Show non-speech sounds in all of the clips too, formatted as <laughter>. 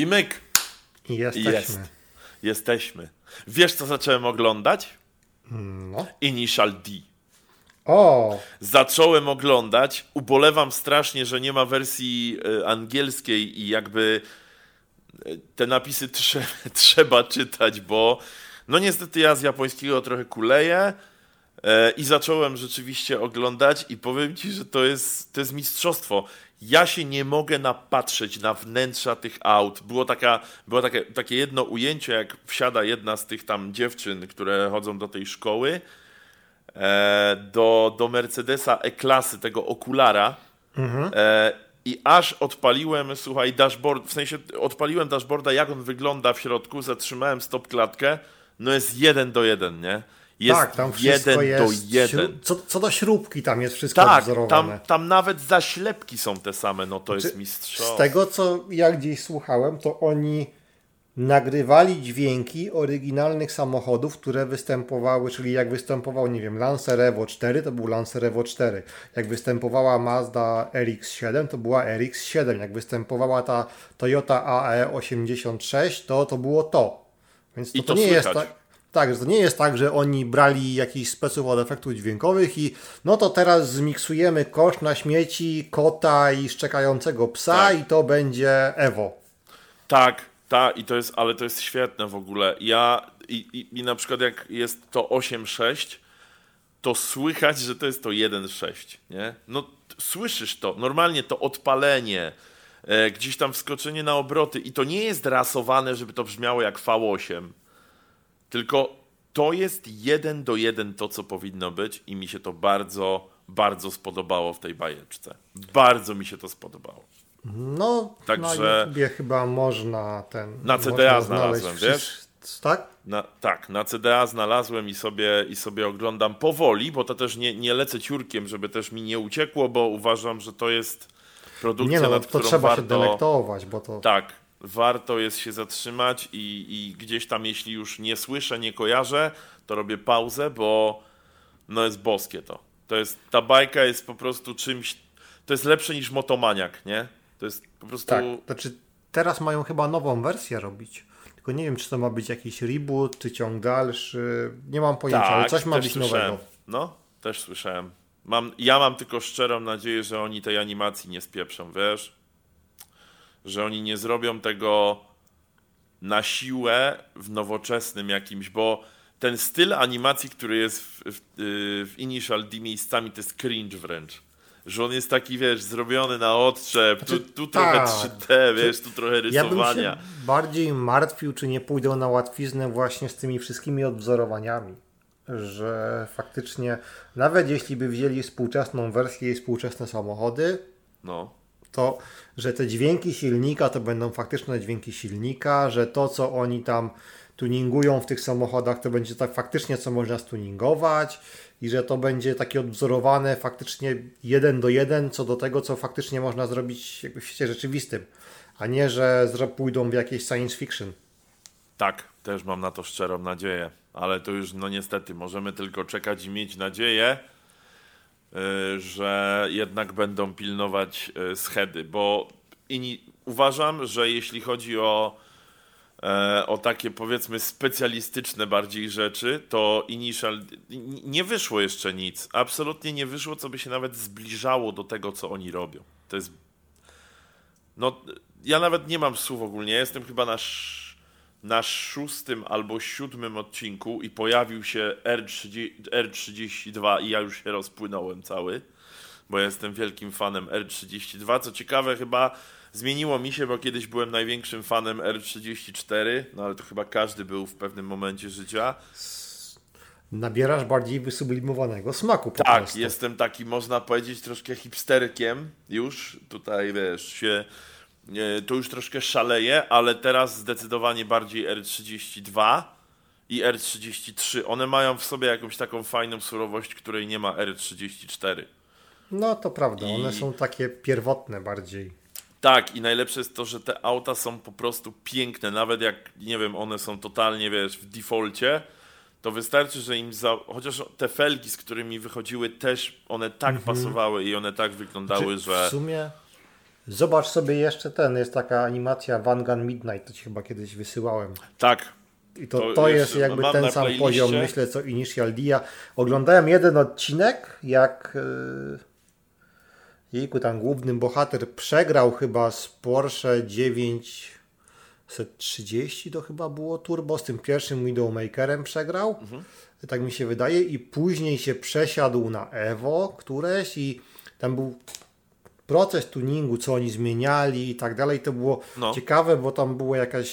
I myk. Jesteśmy. Jest. Jesteśmy. Wiesz, co zacząłem oglądać? No. Initial D. O, Zacząłem oglądać. Ubolewam strasznie, że nie ma wersji e, angielskiej i jakby e, te napisy <laughs> trze trzeba czytać, bo no niestety ja z japońskiego trochę kuleję e, i zacząłem rzeczywiście oglądać i powiem ci, że to jest, to jest mistrzostwo. Ja się nie mogę napatrzeć na wnętrza tych aut. Było, taka, było takie, takie jedno ujęcie, jak wsiada jedna z tych tam dziewczyn, które chodzą do tej szkoły e, do, do Mercedesa E-klasy, tego okulara. E, I aż odpaliłem, słuchaj, dashboard, w sensie odpaliłem dashboarda, jak on wygląda w środku, zatrzymałem stop klatkę, no jest jeden do jeden, nie? Jest tak, tam wszystko jeden jest. do jeden. Co, co do śrubki, tam jest wszystko Tak, wzorowane. tam, tam nawet zaślepki są te same, no to jest Czy- mistrzostwo. Z tego, co ja gdzieś słuchałem, to oni nagrywali dźwięki oryginalnych samochodów, które występowały, czyli jak występował, nie wiem, Lancer Evo 4, to był Lancer Evo 4. Jak występowała Mazda RX-7, to była RX-7. Jak występowała ta Toyota AE86, to to było to. Więc to, to, to nie jest słychać. tak. Tak, że to nie jest tak, że oni brali jakiś speców od efektów dźwiękowych i no to teraz zmiksujemy kosz na śmieci, kota i szczekającego psa Tak. i to będzie Evo. Tak, tak, i to jest, ale to jest świetne w ogóle. Ja i, i, i na przykład jak jest to 8.6, to słychać, że to jest to 1.6, nie? No słyszysz to, normalnie to odpalenie, e, gdzieś tam wskoczenie na obroty i to nie jest rasowane, żeby to brzmiało jak V8, tylko to jest jeden do jeden to, co powinno być i mi się to bardzo, bardzo spodobało w tej bajeczce. Bardzo mi się to spodobało. No, Także- na YouTubie chyba można ten... Na CDA znalazłem, wszystko- Tak? Na, tak, na CDA znalazłem i sobie, i sobie oglądam powoli, bo to też nie, nie lecę ciurkiem, żeby też mi nie uciekło, bo uważam, że to jest produkcja, Nie no, nad to którą trzeba się warto... delektować, bo to... Tak, warto jest się zatrzymać i, i gdzieś tam, jeśli już nie słyszę, nie kojarzę, to robię pauzę, bo no jest boskie to. To jest, ta bajka jest po prostu czymś, to jest lepsze niż Motomaniak, nie? To jest po prostu... Tak, znaczy teraz mają chyba nową wersję robić. Tylko nie wiem, czy to ma być jakiś reboot, czy ciąg dalszy. Nie mam pojęcia, ale coś ma Tak, być słyszałem. nowego. No, też słyszałem. Mam, ja mam tylko szczerą nadzieję, że oni tej animacji nie spieprzą, wiesz? Że oni nie zrobią tego na siłę w nowoczesnym jakimś, bo ten styl animacji, który jest w, w, y, w Initial D miejscami, to jest cringe wręcz. Że on jest taki, wiesz, zrobiony na odczep, tu, Znaczy, tu trochę tak. 3D, wiesz, tu trochę Ja bym rysowania. się bardziej martwił, czy nie pójdą na łatwiznę właśnie z tymi wszystkimi odwzorowaniami. Że faktycznie, nawet jeśli by wzięli współczesną wersję i współczesne samochody, No, to że te dźwięki silnika to będą faktyczne dźwięki silnika, że to, co oni tam tuningują w tych samochodach, to będzie tak faktycznie, co można stuningować i że to będzie takie odwzorowane faktycznie jeden do jeden co do tego, co faktycznie można zrobić w świecie rzeczywistym, a nie, że pójdą w jakieś science fiction. Tak, też mam na to szczerą nadzieję, ale to już no niestety możemy tylko czekać i mieć nadzieję, że jednak będą pilnować y, schedy, bo uważam, że jeśli chodzi o, e, o takie powiedzmy specjalistyczne bardziej rzeczy, to Initial nie wyszło jeszcze nic. Absolutnie nie wyszło, co by się nawet zbliżało do tego, co oni robią. To jest no, ja nawet nie mam słów ogólnie. Jestem chyba na, sz- na szóstym albo siódmym odcinku i pojawił się R30, R32 i ja już się rozpłynąłem cały, bo jestem wielkim fanem R32. Co ciekawe, chyba zmieniło mi się, bo kiedyś byłem największym fanem R34, no ale to chyba każdy był w pewnym momencie życia. Nabierasz bardziej wysublimowanego smaku po Tak, prostu. jestem taki, można powiedzieć, troszkę hipsterkiem już. Tutaj wiesz, się. E, To już troszkę szaleje, ale teraz zdecydowanie bardziej R32 i R33. One mają w sobie jakąś taką fajną surowość, której nie ma R34. No to prawda, I- one są takie pierwotne bardziej. Tak, i najlepsze jest to, że te auta są po prostu piękne. Nawet jak, nie wiem, one są totalnie, wiesz, w defaulcie, to wystarczy, że im za... Chociaż te felgi, z którymi wychodziły, też one tak pasowały i one tak wyglądały, Czy że... W sumie Zobacz sobie jeszcze ten, jest taka animacja Vanguard Midnight, to ci chyba kiedyś wysyłałem. Tak. I to, To to, jeszcze jest jakby ten sam poziom, myślę, co Initial D. Oglądałem jeden odcinek, jak yy, jejku, tam główny bohater przegrał chyba z Porsche 930 to chyba było turbo, z tym pierwszym Widowmakerem przegrał. Mhm. Tak mi się wydaje i później się przesiadł na Evo któreś i tam był proces tuningu, co oni zmieniali i tak dalej, to było No. ciekawe, bo tam była jakaś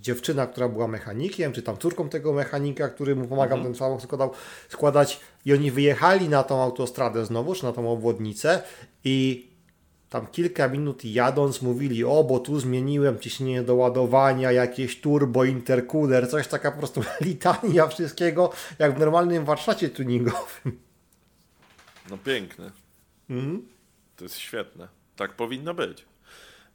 dziewczyna, która była mechanikiem, czy tam córką tego mechanika, który mu pomagał Mhm. ten samochód składał, składać i oni wyjechali na tą autostradę znowu, czy na tą obwodnicę i tam kilka minut jadąc mówili, o, bo tu zmieniłem ciśnienie do ładowania, jakieś turbo, intercooler, coś taka po prostu <laughs> litania wszystkiego, jak w normalnym warsztacie tuningowym. No piękne. Mhm. To jest świetne. Tak powinno być.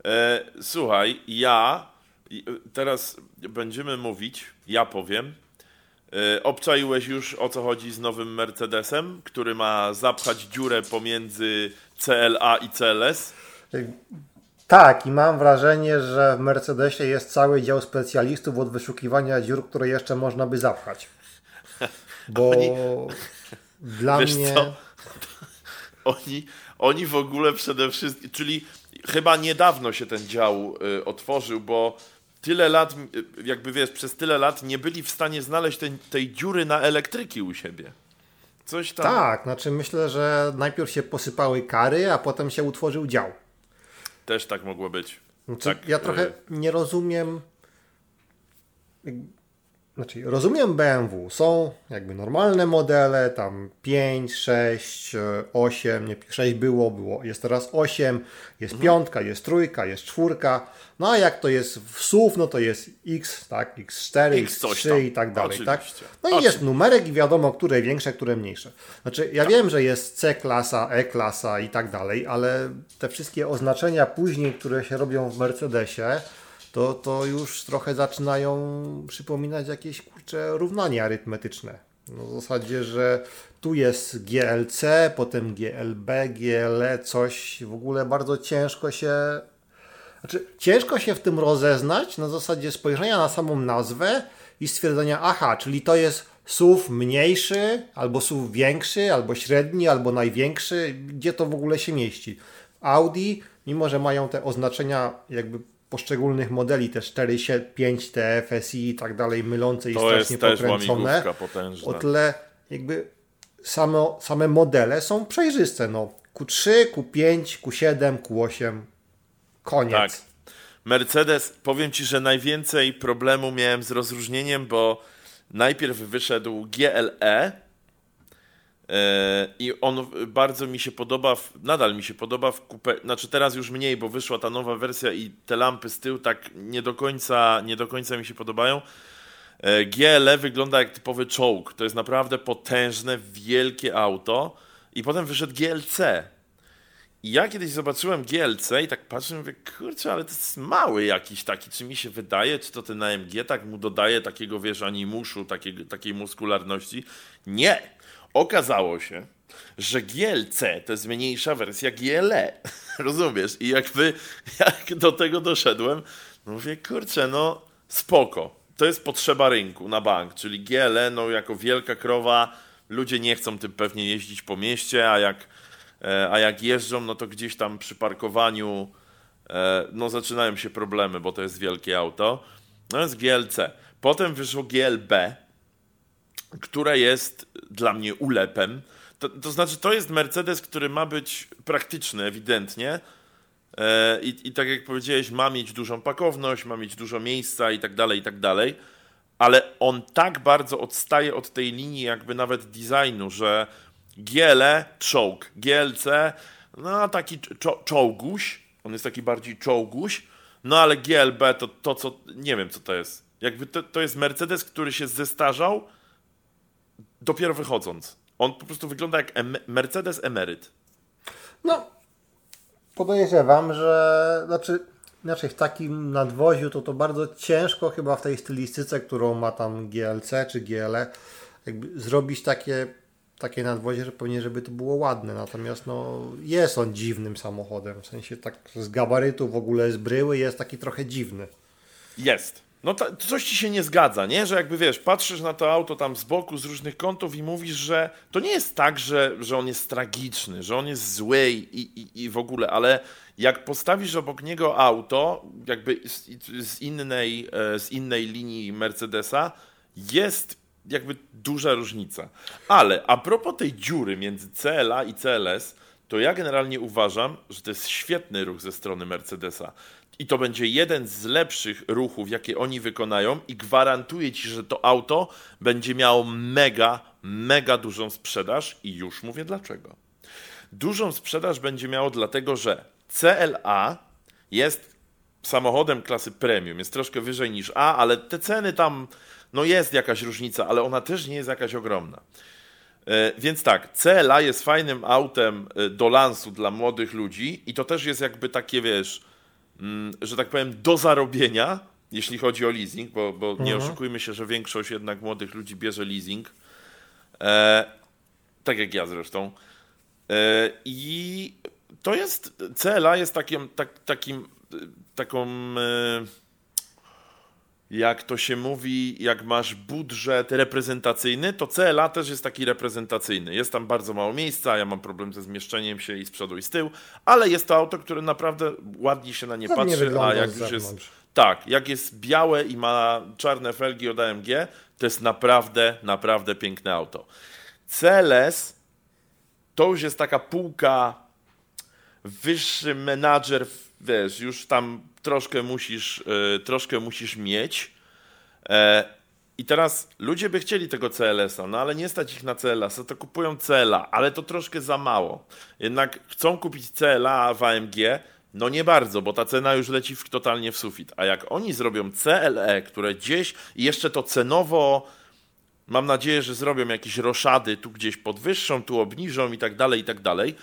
E, słuchaj, ja e, teraz będziemy mówić, ja powiem. E, obczaiłeś już o co chodzi z nowym Mercedesem, który ma zapchać dziurę pomiędzy CLA i CLS? Tak, i mam wrażenie, że w Mercedesie jest cały dział specjalistów od wyszukiwania dziur, które jeszcze można by zapchać. <laughs> Bo Oni- dla Wiesz mnie. co? <laughs> Oni, oni w ogóle przede wszystkim, czyli chyba niedawno się ten dział y, otworzył, bo tyle lat, y, jakby wiesz, przez tyle lat nie byli w stanie znaleźć tej, tej dziury na elektryki u siebie. Coś tam. Tak, znaczy myślę, że najpierw się posypały kary, a potem się utworzył dział. Też tak mogło być. Znaczy, tak, ja trochę y, nie rozumiem. Znaczy, rozumiem BMW. Są jakby normalne modele, tam 5, 6, 8, nie 6 było, było, jest teraz 8, jest Mhm. piątka, jest trójka, jest czwórka. No a jak to jest w SUV, no to jest X, tak, X4, X coś X3 tam. i tak dalej, tak? Oczywiście. No i Oczywiście. jest numerek i wiadomo, które większe, które mniejsze. Znaczy, ja wiem, że jest C-klasa, E-klasa i tak dalej, ale te wszystkie oznaczenia później, które się robią w Mercedesie, to, to już trochę zaczynają przypominać jakieś kurcze równania arytmetyczne. No w zasadzie, że tu jest GLC, potem GLB, GLE, coś w ogóle bardzo ciężko się. Znaczy, ciężko się w tym rozeznać na zasadzie spojrzenia na samą nazwę i stwierdzenia, aha, czyli to jest SUV mniejszy, albo SUV większy, albo średni, albo największy, gdzie to w ogóle się mieści. Audi, mimo że mają te oznaczenia jakby poszczególnych modeli, te 4, 5 TFSI i tak dalej, mylące i To strasznie pokręcone, o tyle jakby samo, same modele są przejrzyste. No, Q3, Q5, Q7, Q8, koniec. Tak. Mercedes, powiem Ci, że najwięcej problemu miałem z rozróżnieniem, bo najpierw wyszedł GLE i on bardzo mi się podoba, nadal mi się podoba w kupę, znaczy teraz już mniej, bo wyszła ta nowa wersja i te lampy z tyłu tak nie do końca, nie do końca mi się podobają. E, GLE wygląda jak typowy czołg. To jest naprawdę potężne, wielkie auto. I potem wyszedł GLC. I ja kiedyś zobaczyłem GLC i tak patrzę i mówię, kurczę, ale to jest mały jakiś taki, czy mi się wydaje, czy to ten AMG tak mu dodaje takiego, wiesz, animuszu, takiego, takiej muskularności. Nie! Okazało się, że GLC to jest mniejsza wersja GLE. <laughs> Rozumiesz? I jakby, jak do tego doszedłem, mówię, kurczę, no spoko. To jest potrzeba rynku na bank, czyli GLE, no jako wielka krowa, ludzie nie chcą tym pewnie jeździć po mieście, a jak E, a jak jeżdżą, no to gdzieś tam przy parkowaniu e, no zaczynają się problemy, bo to jest wielkie auto. No jest GLC. Potem wyszło GLB, które jest dla mnie ulepem. To, to znaczy, to jest Mercedes, który ma być praktyczny, ewidentnie. E, I, I tak jak powiedziałeś, ma mieć dużą pakowność, ma mieć dużo miejsca i tak dalej, i tak dalej. Ale on tak bardzo odstaje od tej linii, jakby nawet designu, że GLE, czołg, GLC, no taki czo- czołguś, on jest taki bardziej czołguś, no ale GLB to, to co, nie wiem co to jest. Jakby to, to jest Mercedes, który się zestarzał dopiero wychodząc. On po prostu wygląda jak em- Mercedes emeryt. No, podejrzewam, że znaczy, znaczy w takim nadwoziu to to bardzo ciężko chyba w tej stylistyce, którą ma tam GLC czy GLE, jakby zrobić takie takie nadwozie, że pewnie, żeby to było ładne. Natomiast no, jest on dziwnym samochodem. W sensie tak z gabarytu w ogóle z bryły jest taki trochę dziwny. Jest. No coś ci się nie zgadza, nie? Że jakby wiesz, patrzysz na to auto tam z boku, z różnych kątów i mówisz, że to nie jest tak, że, że on jest tragiczny, że on jest zły i, i, i w ogóle, ale jak postawisz obok niego auto, jakby z, z, innej, e, z innej linii Mercedesa, jest jakby duża różnica. Ale a propos tej dziury między CLA i CLS, to ja generalnie uważam, że to jest świetny ruch ze strony Mercedesa. I to będzie jeden z lepszych ruchów, jakie oni wykonają, i gwarantuję ci, że to auto będzie miało mega, mega dużą sprzedaż, i już mówię dlaczego. Dużą sprzedaż będzie miało dlatego, że CLA jest samochodem klasy premium, jest troszkę wyżej niż A, ale te ceny tam, no jest jakaś różnica, ale ona też nie jest jakaś ogromna. E, więc tak, CLA jest fajnym autem e, do lansu dla młodych ludzi i to też jest jakby takie, wiesz, że tak powiem, do zarobienia, jeśli chodzi o leasing, bo, bo nie Mhm. oszukujmy się, że większość jednak młodych ludzi bierze leasing. E, tak jak ja zresztą. E, I to jest, CLA jest takim, tak, takim, e, taką, e, jak to się mówi, jak masz budżet reprezentacyjny, to CLA też jest taki reprezentacyjny. Jest tam bardzo mało miejsca, ja mam problem ze zmieszczeniem się i z przodu i z tyłu, ale jest to auto, które naprawdę ładnie się na nie Ładnie patrzy, a jak już jest tak, jak jest białe i ma czarne felgi od AMG, to jest naprawdę, naprawdę piękne auto. CLS to już jest taka półka wyższy menadżer, wiesz, już tam troszkę musisz, y, troszkę musisz mieć. E, I teraz ludzie by chcieli tego CLS-a, no ale nie stać ich na CLS-a, to kupują CLA, ale to troszkę za mało. Jednak chcą kupić CLA w AMG, no nie bardzo, bo ta cena już leci w, totalnie w sufit. A jak oni zrobią CLE, które gdzieś i jeszcze to cenowo, mam nadzieję, że zrobią jakieś roszady, tu gdzieś podwyższą, tu obniżą i tak dalej, i tak dalej,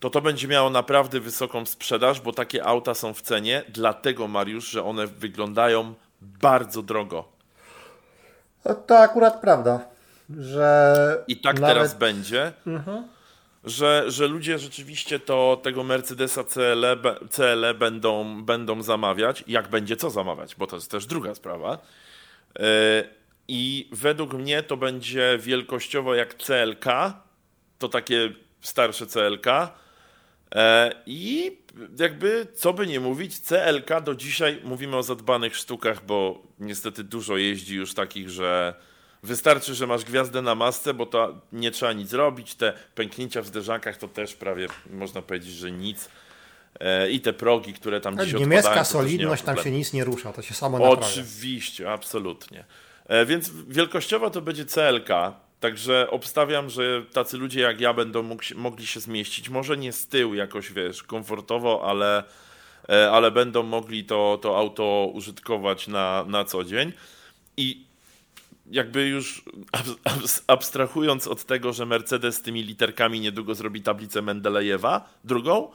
to to będzie miało naprawdę wysoką sprzedaż, bo takie auta są w cenie, dlatego Mariusz, że one wyglądają bardzo drogo. No, to akurat prawda, że I tak nawet... teraz będzie, że, że ludzie rzeczywiście to tego Mercedesa CLE, CLE będą, będą zamawiać. Jak będzie co zamawiać, bo to jest też druga sprawa. Yy, I według mnie to będzie wielkościowo jak CLK, to takie starsze CLK. E, I jakby, co by nie mówić, CLK do dzisiaj mówimy o zadbanych sztukach, bo niestety dużo jeździ już takich, że wystarczy, że masz gwiazdę na masce, bo to nie trzeba nic robić. Te pęknięcia w zderzakach to też prawie można powiedzieć, że nic. E, I te progi, które tam odpadają, Niemiecka ma solidność, tam się nic nie rusza, to się samo naprawia. Oczywiście, absolutnie. E, Więc wielkościowo to będzie CLK. Także obstawiam, że tacy ludzie jak ja będą mogli się zmieścić. Może nie z tyłu jakoś, wiesz, komfortowo, ale, e, ale będą mogli to, to auto użytkować na, na co dzień. I jakby już abs- abs- abstrahując od tego, że Mercedes z tymi literkami niedługo zrobi tablicę Mendelejewa, drugą,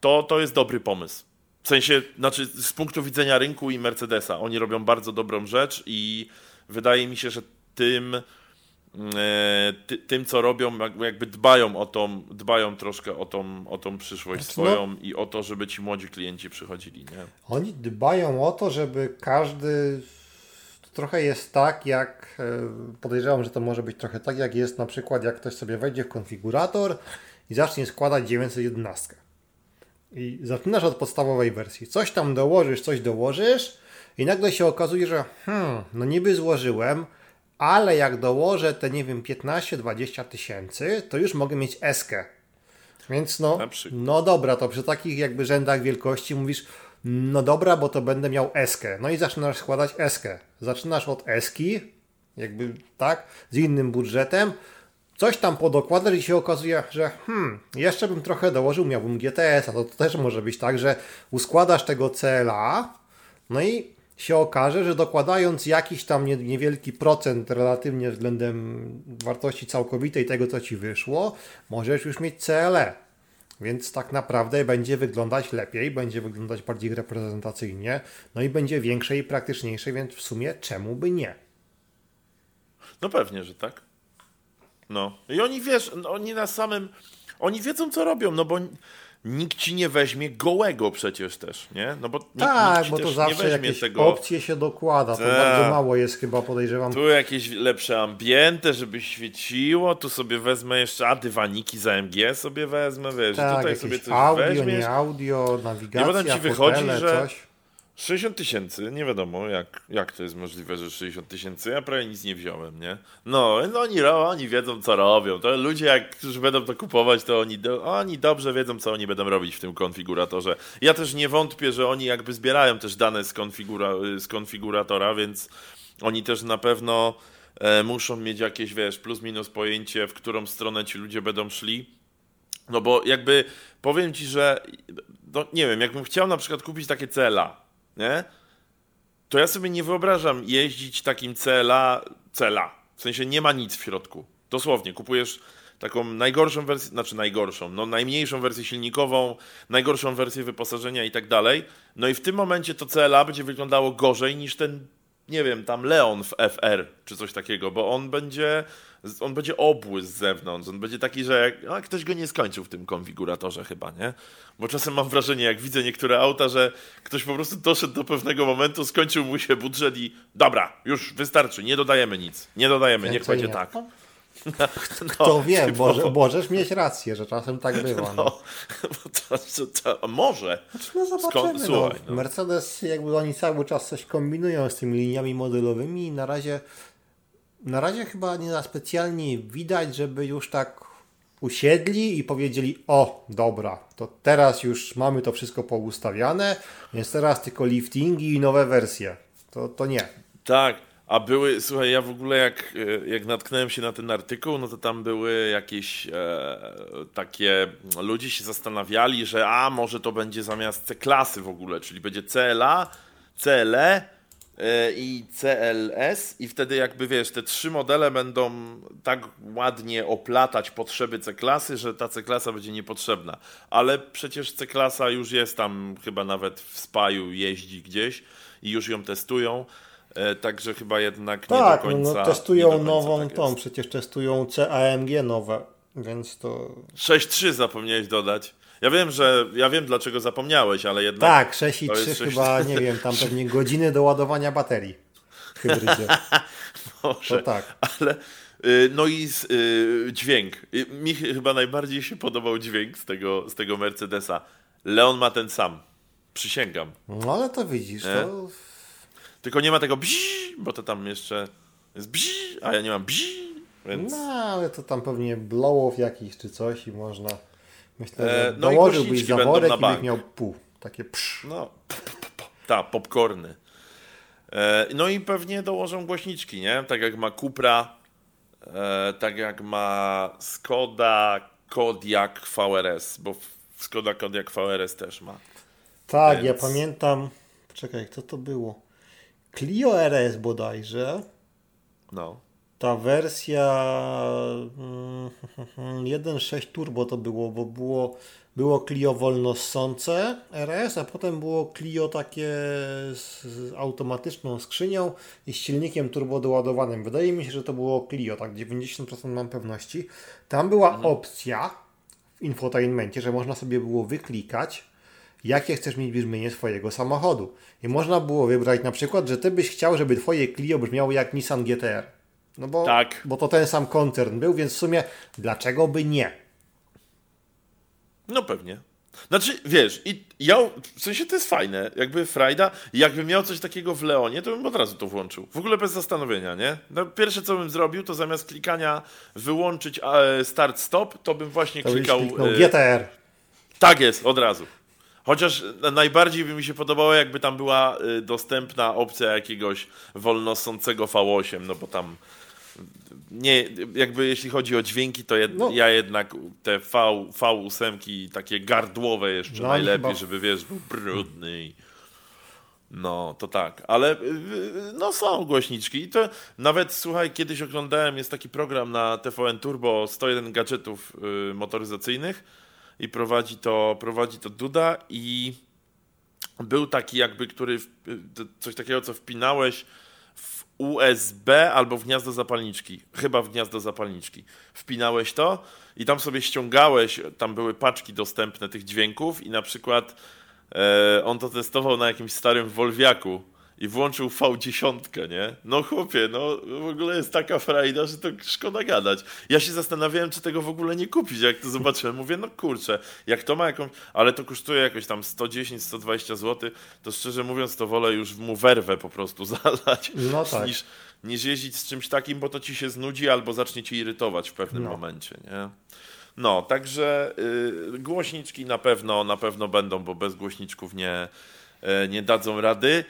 to to jest dobry pomysł. W sensie, znaczy z punktu widzenia rynku i Mercedesa. Oni robią bardzo dobrą rzecz i wydaje mi się, że tym, ty, tym co robią, jakby- dbają o tą, dbają troszkę o tą, o tą przyszłość Znaczy, swoją i o to, żeby ci młodzi klienci przychodzili, nie? Oni dbają o to, żeby każdy. To trochę jest tak, jak. e, Podejrzewam, że to może być trochę tak, jak jest na przykład, jak ktoś sobie wejdzie w konfigurator i zacznie składać 911. I zaczynasz od podstawowej wersji. Coś tam dołożysz, coś dołożysz, i nagle się okazuje, że hmm, no niby złożyłem, ale jak dołożę te, nie wiem, 15-20 tysięcy, to już mogę mieć eskę. Więc no, no dobra, to przy takich jakby rzędach wielkości mówisz, no dobra, bo to będę miał eskę. No i zaczynasz składać eskę. Zaczynasz od eski, jakby tak, z innym budżetem. Coś tam podokładasz i się okazuje, że hmm, jeszcze bym trochę dołożył, miałbym GTS, a to też może być tak, że uskładasz tego CLA, no i się okaże, że dokładając jakiś tam nie- niewielki procent relatywnie względem wartości całkowitej tego, co ci wyszło, możesz już mieć CLE. Więc tak naprawdę będzie wyglądać lepiej, będzie wyglądać bardziej reprezentacyjnie, no i będzie większe i praktyczniejsze, więc w sumie czemu by nie? No pewnie, że tak. No. I oni, wiesz, no, oni na samym, oni wiedzą, co robią, no bo nikt ci nie weźmie gołego przecież też, nie? No bo nikt, Tak, nikt bo to zawsze jakieś tego. opcje się dokłada. To Tak. bardzo mało jest chyba, podejrzewam. Tu jakieś lepsze ambiente, żeby świeciło, tu sobie wezmę jeszcze, a dywaniki za MG sobie wezmę, wiesz, tak, tutaj sobie coś audio, weźmiesz. nie audio, nawigacja, potem ci wychodzi, fotele, że- coś. 60 tysięcy, nie wiadomo jak, jak to jest możliwe, że 60 tysięcy, ja prawie nic nie wziąłem, nie? No, no oni, oni wiedzą co robią, to ludzie jak, którzy będą to kupować, to oni, oni dobrze wiedzą co oni będą robić w tym konfiguratorze. Ja też nie wątpię, że oni jakby zbierają też dane z, konfigura, z konfiguratora, więc oni też na pewno e, muszą mieć jakieś, wiesz, plus minus pojęcie, w którą stronę ci ludzie będą szli. No bo jakby powiem ci, że no nie wiem, jakbym chciał na przykład kupić takie CLA, nie? To ja sobie nie wyobrażam jeździć takim CLA, CLA. W sensie nie ma nic w środku. Dosłownie, kupujesz taką najgorszą wersję, znaczy najgorszą, no najmniejszą wersję silnikową, najgorszą wersję wyposażenia i tak dalej. No i w tym momencie to CLA będzie wyglądało gorzej niż ten, nie wiem, tam Leon w FR czy coś takiego, bo on będzie, on będzie obły z zewnątrz, on będzie taki, że jak, no, ktoś go nie skończył w tym konfiguratorze chyba, nie? Bo czasem mam wrażenie, jak widzę niektóre auta, że ktoś po prostu doszedł do pewnego momentu, skończył mu się budżet i dobra, już wystarczy, nie dodajemy nic, nie dodajemy, niech będzie tak. No, No, Kto wie, typowo. może, możesz mieć rację, że czasem tak bywa. No. No, bo to, to, to, może. No zobaczymy. Skąd- słuchaj, no. no. Mercedes jakby oni cały czas coś kombinują z tymi liniami modelowymi i na razie na razie chyba nie za specjalnie widać, żeby już tak usiedli i powiedzieli o, dobra, to teraz już mamy to wszystko poustawiane, więc teraz tylko liftingi i nowe wersje. To, to nie. Tak, a były, słuchaj, ja w ogóle jak, e, jak natknąłem się na ten artykuł, no to tam były jakieś e, takie, ludzie się zastanawiali, że a może to będzie zamiast C-klasy w ogóle, czyli będzie CLA, CLE e, i CLS i wtedy jakby wiesz, te trzy modele będą tak ładnie oplatać potrzeby C-klasy, że ta C-klasa będzie niepotrzebna. Ale przecież C-klasa już jest tam chyba nawet w Spaju jeździ gdzieś i już ją testują. E, Także chyba jednak Tak, nie do no, końca. no, testują końca nową tak tą, przecież testują CAMG nowe, więc to... 6.3 zapomniałeś dodać. Ja wiem, że ja wiem dlaczego zapomniałeś, ale jednak. Tak, 6 i to 3 jest sześć- chyba, nie wiem, tam <laughs> pewnie godziny do ładowania baterii w hybrydzie. <laughs> może, To tak. Ale y, no i z, y, dźwięk. Y, Mi ch- chyba najbardziej się podobał dźwięk z tego, z tego Mercedesa. Leon ma ten sam. Przysięgam. No ale to widzisz, Nie? to Tylko nie ma tego bzi, bo to tam jeszcze jest bzi, a ja nie mam bzi, więc. No, ale to tam pewnie blow-off jakiś czy coś i można. Myślę, że E, no i dołożyłbyś zaworek na i byś miał pół. Takie psz. No, ta, popcorny. E, no i pewnie dołożą głośniczki, nie? Tak jak ma Cupra, e, tak jak ma Skoda Kodiaq VRS, bo Skoda Kodiaq VRS też ma. Tak, ja Więc- pamiętam. Czekaj, kto to było? Clio RS bodajże. No. Ta wersja mm, <laughs> 1.6 Turbo to było, bo było, było Clio wolnossące RS, a potem było Clio takie z, z automatyczną skrzynią i z silnikiem turbo doładowanym. Wydaje mi się, że to było Clio, tak 90% mam pewności. Tam była opcja w infotainmencie, że można sobie było wyklikać jakie chcesz mieć brzmienie swojego samochodu. I można było wybrać na przykład, że ty byś chciał, żeby twoje Clio brzmiało jak Nissan GTR. No bo, Tak. bo to ten sam koncern był, więc w sumie dlaczego by nie? No pewnie. Znaczy, wiesz, i ja, w sensie to jest fajne, jakby frajda, jakbym miał coś takiego w Leonie, to bym od razu to włączył. W ogóle bez zastanowienia, nie? No, pierwsze, co bym zrobił, to zamiast klikania wyłączyć e, start-stop, to bym właśnie To klikał... e, GTR. Tak jest, od razu. Chociaż najbardziej by mi się podobało, jakby tam była y, dostępna opcja jakiegoś wolnosącego V8, no bo tam nie, jakby jeśli chodzi o dźwięki, to jed, No. ja jednak te V, V8 takie gardłowe jeszcze No, najlepiej, chyba- żeby wiesz, był brudny i... No, to tak, ale y, y, no są głośniczki i to nawet, słuchaj, kiedyś oglądałem, jest taki program na TVN Turbo 101 gadżetów y, motoryzacyjnych i prowadzi to, prowadzi to Duda i był taki jakby, który, coś takiego, co wpinałeś w USB albo w gniazdo zapalniczki. Chyba w gniazdo zapalniczki. Wpinałeś to i tam sobie ściągałeś, tam były paczki dostępne tych dźwięków i na przykład e, on to testował na jakimś starym Wolwiaku i włączył V10, nie? No chłopie, no w ogóle jest taka frajda, że to szkoda gadać. Ja się zastanawiałem, czy tego w ogóle nie kupić, jak to <laughs> zobaczyłem. Mówię, no kurczę, jak to ma jakąś... Ale to kosztuje jakoś tam 110-120 zł, to szczerze mówiąc, to wolę już mu werwę po prostu <laughs> zalać, No tak. niż, niż jeździć z czymś takim, bo to ci się znudzi albo zacznie cię irytować w pewnym No. momencie, nie? No, także y, głośniczki na pewno, na pewno będą, bo bez głośniczków nie, y, nie dadzą rady.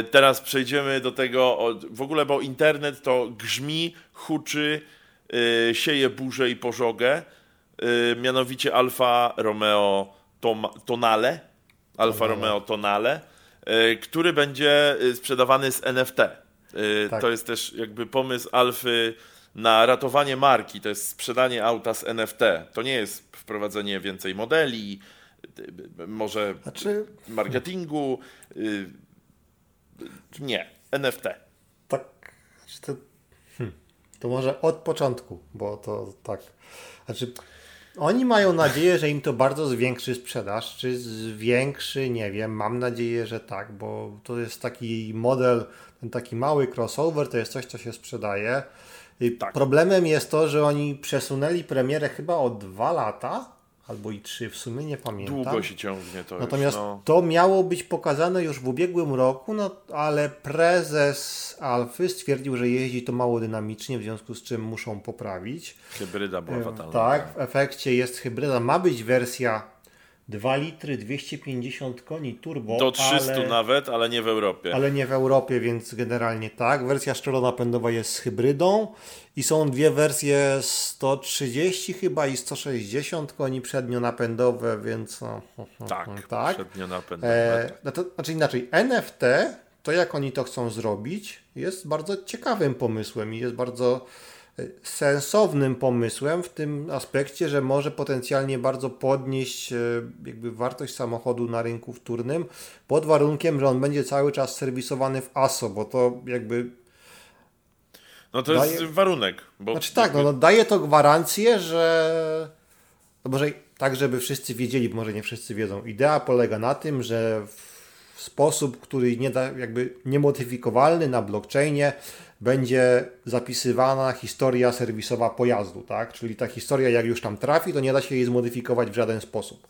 Y, teraz przejdziemy do tego, w ogóle, bo internet to grzmi, huczy, y, sieje burzę i pożogę, y, mianowicie Alfa Romeo Tom, Tonale, Alfa. Romeo Tonale, który będzie sprzedawany z NFT. Tak. To jest też jakby pomysł Alfy na ratowanie marki, to jest sprzedanie auta z NFT. To nie jest wprowadzenie więcej modeli, może Znaczy, marketingu. Nie, NFT. tak, to, hmm, to może od początku, bo to tak. Znaczy, oni mają nadzieję, że im to bardzo zwiększy sprzedaż, czy zwiększy, nie wiem, mam nadzieję, że tak, bo to jest taki model, ten taki mały crossover, to jest coś, co się sprzedaje. Tak. Problemem jest to, że oni przesunęli premierę chyba o dwa lata, albo i trzy, w sumie nie pamiętam. Długo się ciągnie to Natomiast już, no. to miało być pokazane już w ubiegłym roku, no ale prezes Alfy stwierdził, że jeździ to mało dynamicznie, w związku z czym muszą poprawić. Hybryda była fatalna. Tak, w efekcie jest hybryda. Ma być wersja 2 litry, 250 koni turbo, Do 300 ale, nawet, ale nie w Europie. ale nie w Europie, więc generalnie tak. Wersja szczelonapędowa jest z hybrydą i są dwie wersje 130 chyba i 160 koni przednionapędowe, więc no, Tak, tak. przednio napęd. E, no to, znaczy inaczej, NFT, to jak oni to chcą zrobić, jest bardzo ciekawym pomysłem i jest bardzo sensownym pomysłem w tym aspekcie, że może potencjalnie bardzo podnieść e, jakby wartość samochodu na rynku wtórnym pod warunkiem, że on będzie cały czas serwisowany w ASO, bo to jakby No to jest daje- warunek. Bo znaczy tak, no, no daje to gwarancję, że no może tak, żeby wszyscy wiedzieli, bo może nie wszyscy wiedzą. Idea polega na tym, że w sposób, który nie da, jakby niemodyfikowalny na blockchainie będzie zapisywana historia serwisowa pojazdu, tak? Czyli ta historia jak już tam trafi, to nie da się jej zmodyfikować w żaden sposób.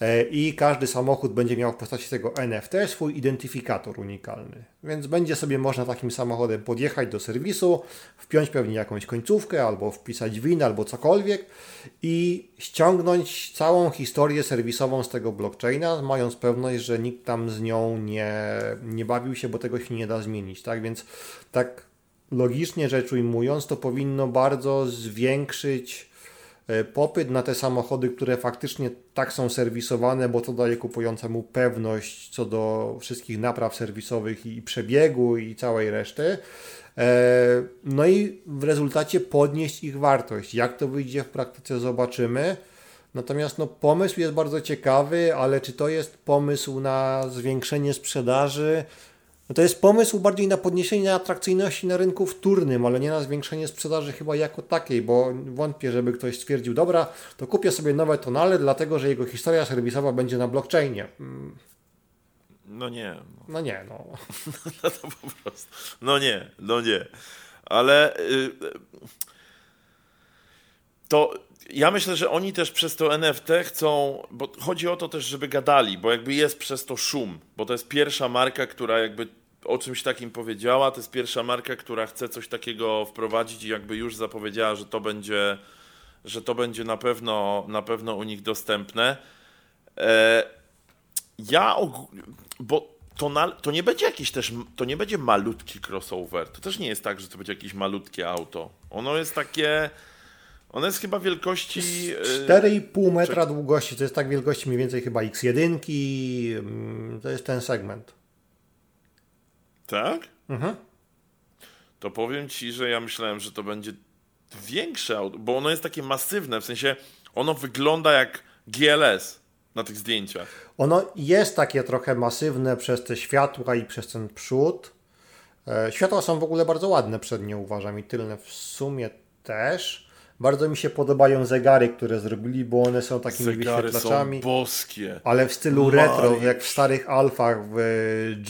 E, I każdy samochód będzie miał w postaci tego NFT swój identyfikator unikalny. Więc będzie sobie można takim samochodem podjechać do serwisu, wpiąć pewnie jakąś końcówkę, albo wpisać win, albo cokolwiek i ściągnąć całą historię serwisową z tego blockchaina, mając pewność, że nikt tam z nią nie, nie bawił się, bo tego się nie da zmienić. Tak więc tak logicznie rzecz ujmując, to powinno bardzo zwiększyć e, popyt na te samochody, które faktycznie tak są serwisowane, bo to daje kupującemu pewność co do wszystkich napraw serwisowych i przebiegu i całej reszty. E, No i w rezultacie podnieść ich wartość. Jak to wyjdzie w praktyce, zobaczymy. Natomiast no, pomysł jest bardzo ciekawy, ale czy to jest pomysł na zwiększenie sprzedaży? No to jest pomysł bardziej na podniesienie atrakcyjności na rynku wtórnym, ale nie na zwiększenie sprzedaży chyba jako takiej, bo wątpię, żeby ktoś stwierdził, dobra, to kupię sobie nowe tonale, dlatego że jego historia serwisowa będzie na blockchainie. Mm, No nie. No nie, no. <laughs> No to po prostu. No nie, no nie. Ale y, to ja myślę, że oni też przez to NFT chcą, bo chodzi o to też, żeby gadali, bo jakby jest przez to szum, bo to jest pierwsza marka, która jakby o czymś takim powiedziała, to jest pierwsza marka, która chce coś takiego wprowadzić i jakby już zapowiedziała, że to będzie, że to będzie na pewno, na pewno u nich dostępne. E, ja, bo to, na, to nie będzie jakiś też, to nie będzie malutki crossover. To też nie jest tak, że to będzie jakieś malutkie auto. Ono jest takie, ono jest chyba wielkości... e, 4,5 metra długości, to jest tak wielkości mniej więcej chyba X1, mm, to jest ten segment. Tak? Mhm. To powiem ci, że ja myślałem, że to będzie większe auto, bo ono jest takie masywne, w sensie ono wygląda jak GLS na tych zdjęciach. Ono jest takie trochę masywne przez te światła i przez ten przód. E, światła są w ogóle bardzo ładne przednie, uważam, i tylne w sumie też. Bardzo mi się podobają zegary, które zrobili, bo one są takimi Zegary wyświetlaczami. są boskie. Ale w stylu retro, jak w starych alfach, w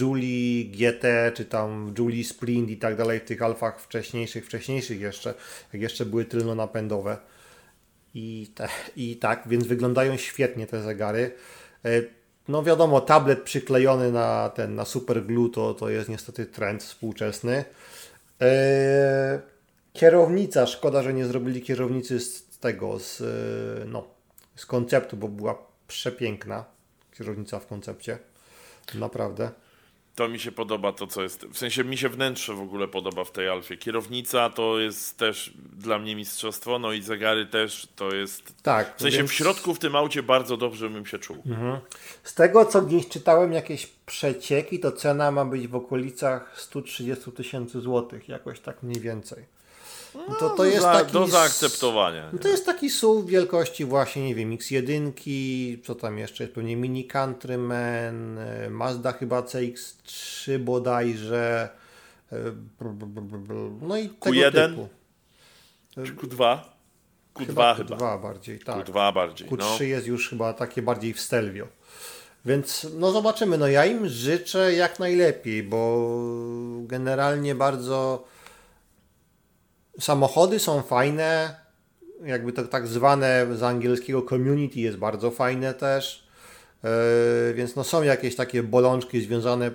Julie GT, czy tam w Julie Sprint i tak dalej, w tych alfach wcześniejszych, wcześniejszych jeszcze, jak jeszcze były tylnonapędowe. I, te, I tak, więc wyglądają świetnie te zegary. E, No wiadomo, tablet przyklejony na ten, na super glue to, to jest niestety trend współczesny. E, Kierownica, szkoda, że nie zrobili kierownicy z tego, z, e, no, z konceptu, bo była przepiękna kierownica w koncepcie. Naprawdę. To mi się podoba to, co jest. W sensie mi się wnętrze w ogóle podoba w tej Alfie. Kierownica to jest też dla mnie mistrzostwo, no i zegary też to jest. Tak. W sensie więc w środku w tym aucie bardzo dobrze bym się czuł. Z tego, co gdzieś czytałem, jakieś przecieki, to cena ma być w okolicach 130 tysięcy złotych, jakoś tak mniej więcej. No to, to jest za, taki do zaakceptowania. No to jest taki SUV wielkości właśnie, nie wiem, X1, co tam jeszcze jest, pewnie Mini Countryman, e, Mazda chyba CX-3 bodajże, e, no i tego Q1? typu. Czy Q2? Q2 chyba. Q2 bardziej, tak. Q2 bardziej. Q3 No. jest już chyba takie bardziej w stelvio. Więc no zobaczymy. No ja im życzę jak najlepiej, bo generalnie bardzo samochody są fajne. Jakby to tak zwane z angielskiego community jest bardzo fajne też. Yy, więc no są jakieś takie bolączki związane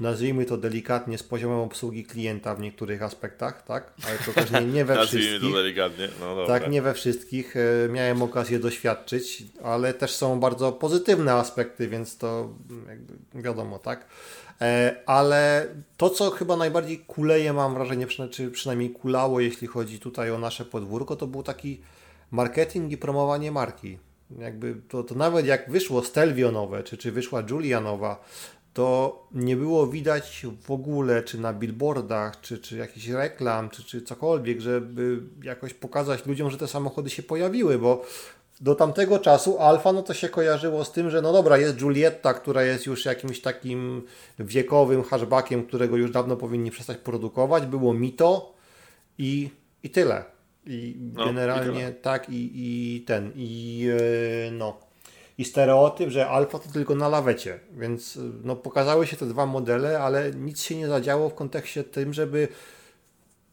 nazwijmy to delikatnie z poziomem obsługi klienta w niektórych aspektach, tak? Ale to też nie, nie we <laughs> Nazwijmy wszystkich. to delikatnie. No. Tak, nie we wszystkich. e, Miałem okazję doświadczyć, ale też są bardzo pozytywne aspekty, więc to jakby wiadomo, tak. E, Ale to, co chyba najbardziej kuleje, mam wrażenie, czy przynajmniej kulało, jeśli chodzi tutaj o nasze podwórko, to był taki marketing i promowanie marki. Jakby to, to nawet jak wyszło Stelvio nowe, czy, czy wyszła Giulia nowa, to nie było widać w ogóle, czy na billboardach, czy, czy jakichś reklam, czy, czy cokolwiek, żeby jakoś pokazać ludziom, że te samochody się pojawiły, bo do tamtego czasu Alfa no to się kojarzyło z tym, że no dobra, jest Giulietta, która jest już jakimś takim wiekowym hatchbackiem, którego już dawno powinni przestać produkować, było Mito i, i tyle. I No, i generalnie tyle. tak i, i ten, i yy, no i stereotyp, że alfa to tylko na lawecie. Więc y, no, pokazały się te dwa modele, ale nic się nie zadziało w kontekście tym, żeby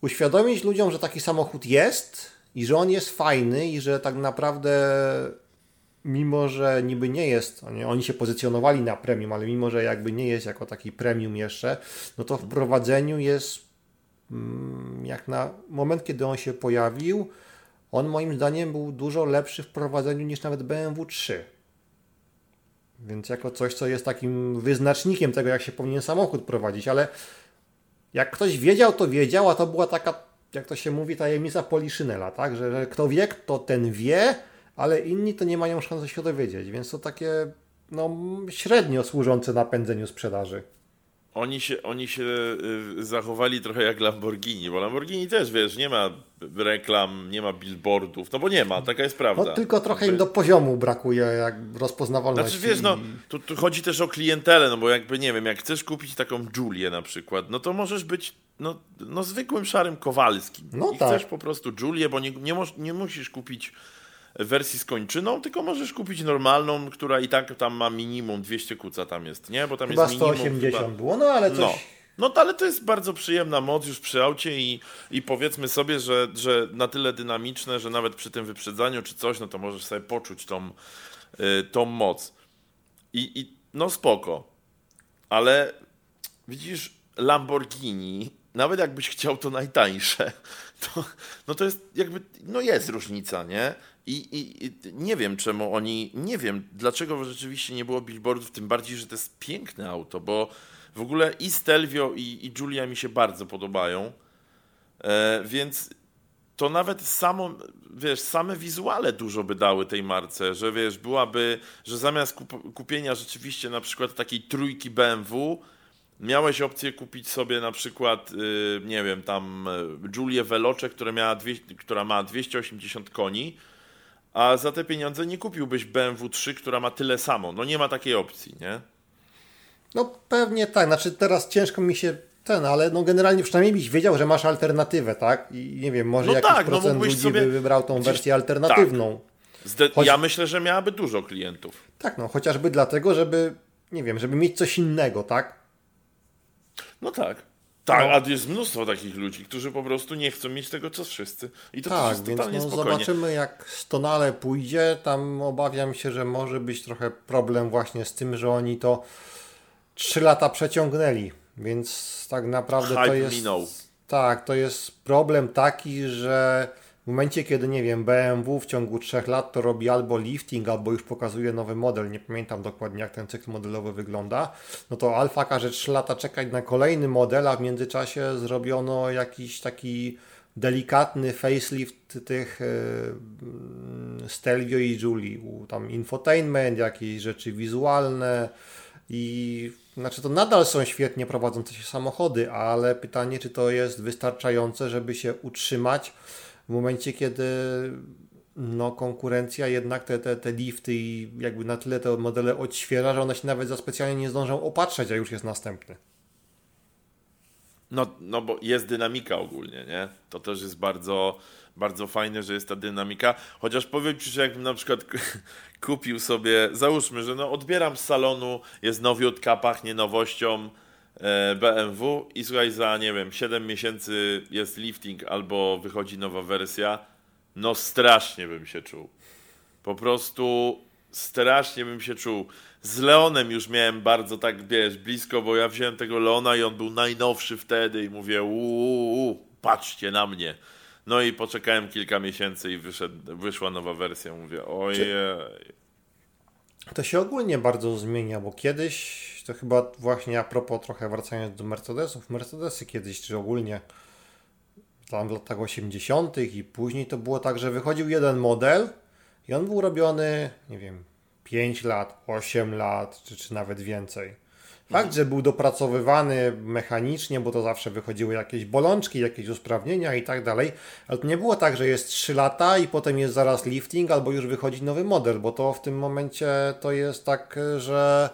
uświadomić ludziom, że taki samochód jest i że on jest fajny i że tak naprawdę mimo, że niby nie jest, oni, się pozycjonowali na premium, ale mimo, że jakby nie jest jako taki premium jeszcze, no to w prowadzeniu jest mm, jak na moment, kiedy on się pojawił, on moim zdaniem był dużo lepszy w prowadzeniu niż nawet BMW 3. Więc jako coś, co jest takim wyznacznikiem tego, jak się powinien samochód prowadzić, ale jak ktoś wiedział, to wiedział, a to była taka, jak to się mówi, tajemnica Poliszynela, tak? Że, że kto wie, to ten wie, ale inni to nie mają szansy się dowiedzieć, więc to takie no, średnio służące napędzeniu sprzedaży. Oni się, oni się y, zachowali trochę jak Lamborghini, bo Lamborghini też, wiesz, nie ma reklam, nie ma billboardów, no bo nie ma, taka jest prawda. No tylko trochę im do poziomu brakuje jak rozpoznawalności. Znaczy wiesz, no, tu, tu chodzi też o klientelę, no bo jakby, nie wiem, jak chcesz kupić taką Julię na przykład, no to możesz być, no, no zwykłym szarym Kowalskim. No I tak. chcesz po prostu Julię, bo nie, nie, moż, nie musisz kupić wersji z kończyną, tylko możesz kupić normalną, która i tak tam ma minimum 200 kuca tam jest, nie? Bo tam Chyba jest minimum 180 chyba... było, no ale coś... No. No ale to jest bardzo przyjemna moc już przy aucie i, i powiedzmy sobie, że, że na tyle dynamiczne, że nawet przy tym wyprzedzaniu czy coś, no to możesz sobie poczuć tą, y, tą moc. I, I no spoko. Ale widzisz, Lamborghini, nawet jakbyś chciał to najtańsze, to, no to jest jakby, no jest różnica, nie? I, i, I nie wiem czemu oni, nie wiem dlaczego rzeczywiście nie było billboardów, tym bardziej, że to jest piękne auto, bo w ogóle i Stelvio i, i mi się bardzo podobają, e, więc to nawet samo, wiesz, same wizuale dużo by dały tej marce, że wiesz, byłaby, że zamiast kup kupienia rzeczywiście na przykład takiej trójki BMW, miałeś opcję kupić sobie na przykład, y, nie wiem, tam y, Julię Veloce, która, miała dwie, która ma 280 koni, a za te pieniądze nie kupiłbyś BMW 3, która ma tyle samo. No nie ma takiej opcji, nie? No pewnie tak, znaczy teraz ciężko mi się Ten, ale no generalnie przynajmniej byś wiedział, że masz alternatywę, tak? I nie wiem, może No jakiś tak, no procent mógłbyś ludzi sobie by wybrał tą gdzieś- wersję alternatywną. Zde- Choć- Ja myślę, że miałaby dużo klientów. Tak, no chociażby dlatego, żeby, nie wiem, żeby mieć coś innego, tak? No tak. Tak, No. a jest mnóstwo takich ludzi, którzy po prostu nie chcą mieć tego, co wszyscy. I to tak, jest więc totalnie no, spokojnie. zobaczymy jak Stonale pójdzie. Tam obawiam się, że może być trochę problem właśnie z tym, że oni to 3 lata przeciągnęli, więc tak naprawdę to Hype jest... minął. Tak, to jest problem taki, że w momencie, kiedy nie wiem, BMW w ciągu 3 lat to robi albo lifting, albo już pokazuje nowy model, nie pamiętam dokładnie jak ten cykl modelowy wygląda, no to Alfa każe 3 lata czekać na kolejny model, a w międzyczasie zrobiono jakiś taki delikatny facelift tych mm, Stelvio i Julie, tam infotainment, jakieś rzeczy wizualne i znaczy to nadal są świetnie prowadzące się samochody, ale pytanie, czy to jest wystarczające, żeby się utrzymać w momencie, kiedy no, konkurencja jednak te, te, te lifty i jakby na tyle te modele odświeża, że one się nawet za specjalnie nie zdążą opatrzeć, a już jest następny. No, no bo jest dynamika ogólnie, nie? To też jest bardzo, bardzo fajne, że jest ta dynamika. Chociaż powiem Ci, że jakbym na przykład <laughs> kupił sobie, załóżmy, że no odbieram z salonu, jest nowiutka, pachnie nowością BMW i słuchaj, za nie wiem, 7 miesięcy jest lifting albo wychodzi nowa wersja, no strasznie bym się czuł. Po prostu strasznie bym się czuł. Z Leonem już miałem bardzo tak, wiesz, blisko, bo ja wziąłem tego Leona i on był najnowszy wtedy i mówię, uuu, patrzcie na mnie. No i poczekałem kilka miesięcy i wyszedł, wyszła nowa wersja. Mówię, ojej. To się ogólnie bardzo zmienia, bo kiedyś, to chyba właśnie a propos trochę wracając do Mercedesów, Mercedesy kiedyś, czy ogólnie tam w latach 80. i później to było tak, że wychodził jeden model i on był robiony, nie wiem, 5 lat, 8 lat, czy, czy nawet więcej. Fakt, że był dopracowywany mechanicznie, bo to zawsze wychodziły jakieś bolączki, jakieś usprawnienia i tak dalej, ale to nie było tak, że jest 3 lata i potem jest zaraz lifting, albo już wychodzi nowy model, bo to w tym momencie to jest tak, że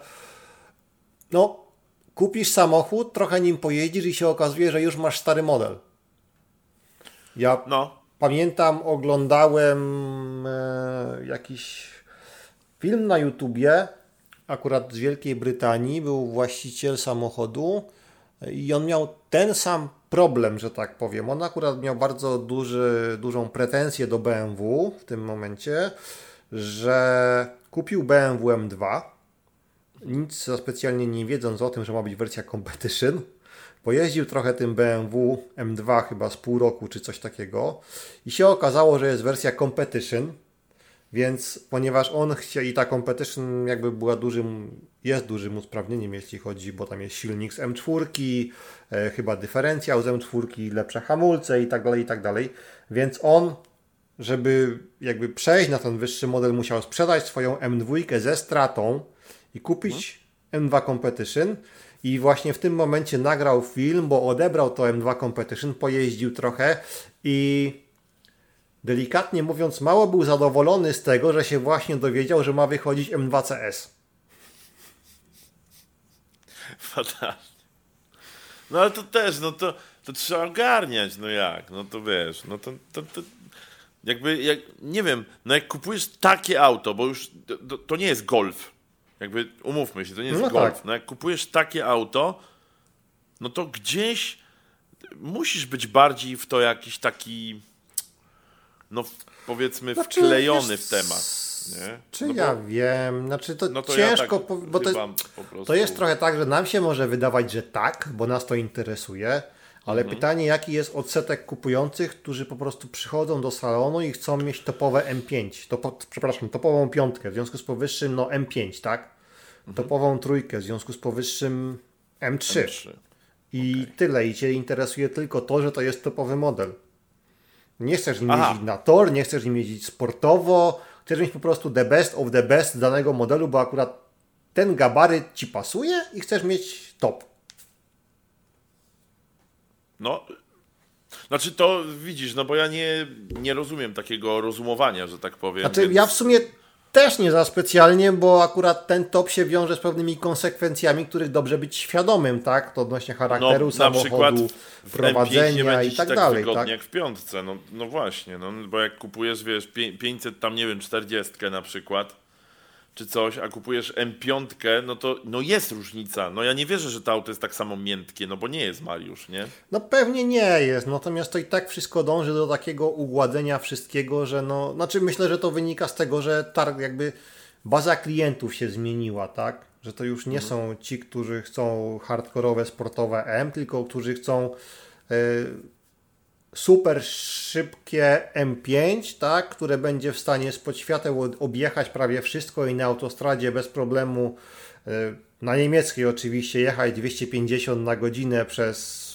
no, kupisz samochód, trochę nim pojeździsz i się okazuje, że już masz stary model. Ja No, Pamiętam, oglądałem e, jakiś film na YouTubie, akurat z Wielkiej Brytanii, był właściciel samochodu i on miał ten sam problem, że tak powiem. On akurat miał bardzo duży, dużą pretensję do BMW w tym momencie, że kupił BMW M2, nic za specjalnie nie wiedząc o tym, że ma być wersja Competition. Pojeździł trochę tym BMW M2 chyba z pół roku czy coś takiego. I się okazało, że jest wersja Competition, więc ponieważ on chciał i ta Competition jakby była dużym, jest dużym usprawnieniem jeśli chodzi, bo tam jest silnik z M4, e, chyba dyferencjał z M4, lepsze hamulce i tak dalej, i tak dalej, więc on żeby jakby przejść na ten wyższy model musiał sprzedać swoją M2 ze stratą i kupić M2 Competition i właśnie w tym momencie nagrał film, bo odebrał to M2 Competition, pojeździł trochę i delikatnie mówiąc, mało był zadowolony z tego, że się właśnie dowiedział, że ma wychodzić M2 CS. fatalnie. No ale to też, no to, to trzeba ogarniać, no jak, no to wiesz, no to, to, to jakby, jak, nie wiem, no jak kupujesz takie auto, bo już to- to nie jest golf, jakby umówmy się, to nie jest No golf, tak. no jak kupujesz takie auto, no to gdzieś musisz być bardziej w to jakiś taki, no powiedzmy Znaczy, wklejony wiesz, w temat, nie? Czy no ja bo, wiem, znaczy to, no to ciężko, ja tak bo to po prostu... To jest trochę tak, że nam się może wydawać, że tak, bo nas to interesuje, ale Mhm. pytanie, jaki jest odsetek kupujących, którzy po prostu przychodzą do salonu i chcą mieć topowe M5, topo, przepraszam, topową piątkę, w związku z powyższym no M5, tak? Mhm. Topową trójkę, w związku z powyższym M3. M3. I tyle, i Cię interesuje tylko to, że to jest topowy model. Nie chcesz nim Aha. jeździć na tor, nie chcesz nim jeździć sportowo, chcesz mieć po prostu the best of the best danego modelu, bo akurat ten gabaryt Ci pasuje i chcesz mieć top. No, znaczy to widzisz, no bo ja nie, nie rozumiem takiego rozumowania, że tak powiem. Znaczy więc- ja w sumie Też nie za specjalnie, bo akurat ten top się wiąże z pewnymi konsekwencjami, których dobrze być świadomym, tak? To odnośnie charakteru no, samochodu, w prowadzenia M5 nie i tak, tak dalej. Tak? jak w piątce. No, no właśnie, no, bo jak kupujesz, wiesz, pię- 500 tam, nie wiem, 40 na przykład, czy coś, a kupujesz M5, no to no jest różnica. No ja nie wierzę, że to auto jest tak samo miętkie, no bo nie jest Mariusz, nie? No pewnie nie jest, natomiast to i tak wszystko dąży do takiego ugładzenia wszystkiego, że no, znaczy myślę, że to wynika z tego, że targ jakby baza klientów się zmieniła, tak? Że to już nie Mhm. są ci, którzy chcą hardkorowe, sportowe M, tylko którzy chcą e, super szybkie M5, tak? Które będzie w stanie spod świateł objechać prawie wszystko i na autostradzie bez problemu e, na niemieckiej oczywiście jechać 250 na godzinę przez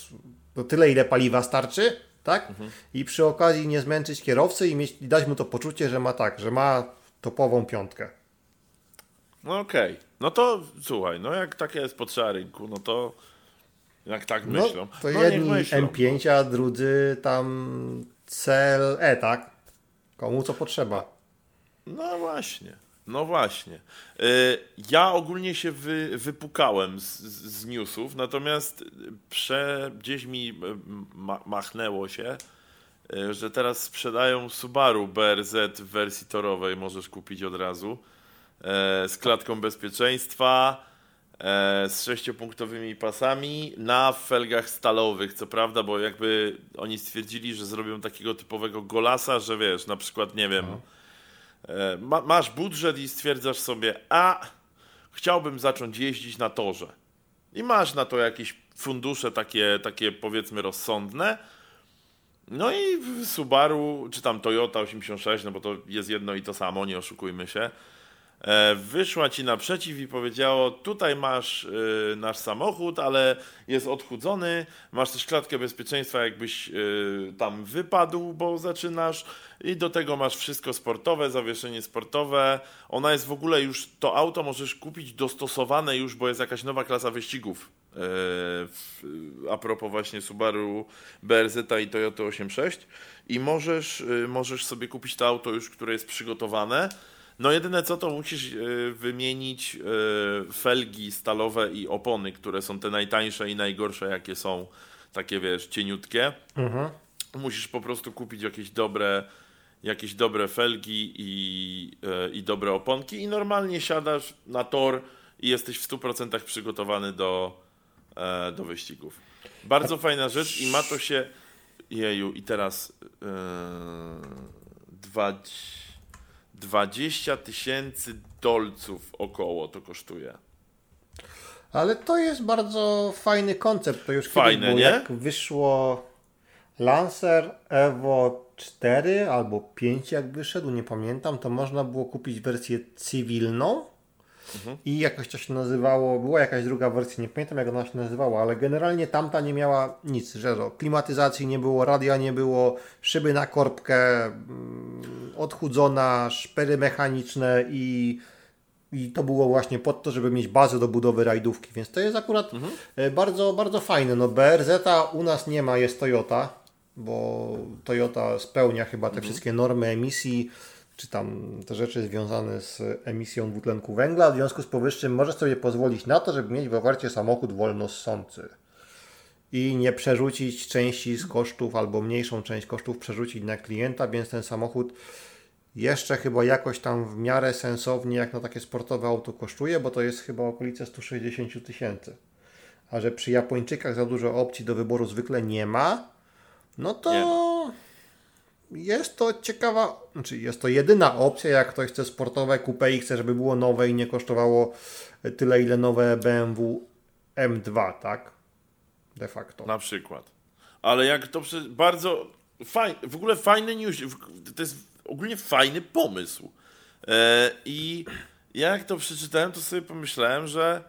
no tyle, ile paliwa starczy, tak? I przy okazji nie zmęczyć kierowcy i, mieć, i dać mu to poczucie, że ma tak, że ma topową piątkę. No okej. No to słuchaj, no jak takie jest potrzeba rynku, no to jak tak myślą. No, to no, jedni myślą. M5, a drudzy tam CLE, tak? Komu co potrzeba. No właśnie, no właśnie. Y, Ja ogólnie się wy, wypukałem z, z newsów, natomiast prze, gdzieś mi ma, machnęło się, y, że teraz sprzedają Subaru BRZ w wersji torowej, możesz kupić od razu, e, z klatką bezpieczeństwa, e, z sześciopunktowymi pasami, na felgach stalowych, co prawda, bo jakby oni stwierdzili, że zrobią takiego typowego golasa, że wiesz, na przykład, nie wiem, E, Ma, masz budżet i stwierdzasz sobie, a chciałbym zacząć jeździć na torze. I masz na to jakieś fundusze takie, takie powiedzmy rozsądne. No i w Subaru, czy tam Toyota 86, no bo to jest jedno i to samo, nie oszukujmy się. E, wyszła ci naprzeciw i powiedziało: Tutaj masz y, nasz samochód, ale jest odchudzony. Masz też klatkę bezpieczeństwa, jakbyś y, tam wypadł, bo zaczynasz. I do tego masz wszystko sportowe, zawieszenie sportowe. Ona jest w ogóle już, to auto możesz kupić dostosowane już, bo jest jakaś nowa klasa wyścigów. e, a propos właśnie Subaru BRZ i Toyota 86 i możesz, możesz sobie kupić to auto już, które jest przygotowane. No jedyne co, to musisz y, wymienić y, felgi stalowe i opony, które są te najtańsze i najgorsze, jakie są, takie wiesz, cieniutkie. Musisz po prostu kupić jakieś dobre, jakieś dobre felgi i, y, i dobre oponki i normalnie siadasz na tor i jesteś w 100% przygotowany do, e, do wyścigów. Bardzo fajna rzecz i ma to się... Jeju, i teraz... Yy, dwa, 20 tysięcy dolców około to kosztuje. Ale to jest bardzo fajny koncept. To już Fajne, było, nie? jak wyszło Lancer Evo 4 albo 5 jak wyszedł, nie pamiętam, to można było kupić wersję cywilną Mhm. i jakoś to się nazywało, była jakaś druga wersja, nie pamiętam jak ona się nazywała, ale generalnie tamta nie miała nic, że klimatyzacji nie było, radia nie było, szyby na korbkę, mm, odchudzona, szpery mechaniczne i i to było właśnie pod to, żeby mieć bazę do budowy rajdówki, więc to jest akurat e, bardzo, bardzo fajne. No BRZ u nas nie ma, jest Toyota, bo Toyota spełnia chyba te wszystkie normy emisji, czy tam te rzeczy związane z emisją dwutlenku węgla. W związku z powyższym możesz sobie pozwolić na to, żeby mieć w ofercie samochód wolnossący i nie przerzucić części z kosztów albo mniejszą część kosztów przerzucić na klienta, więc ten samochód jeszcze chyba jakoś tam w miarę sensownie jak na takie sportowe auto kosztuje, bo to jest chyba okolice 160 tysięcy. A że przy Japończykach za dużo opcji do wyboru zwykle nie ma, no to Nie jest to ciekawa, znaczy jest to jedyna opcja, jak ktoś chce sportowe coupe i chce, żeby było nowe i nie kosztowało tyle, ile nowe BMW M2, tak? De facto. Na przykład. Ale jak to bardzo fajny, w ogóle fajny news, to jest ogólnie fajny pomysł. E, I jak to przeczytałem, to sobie pomyślałem, że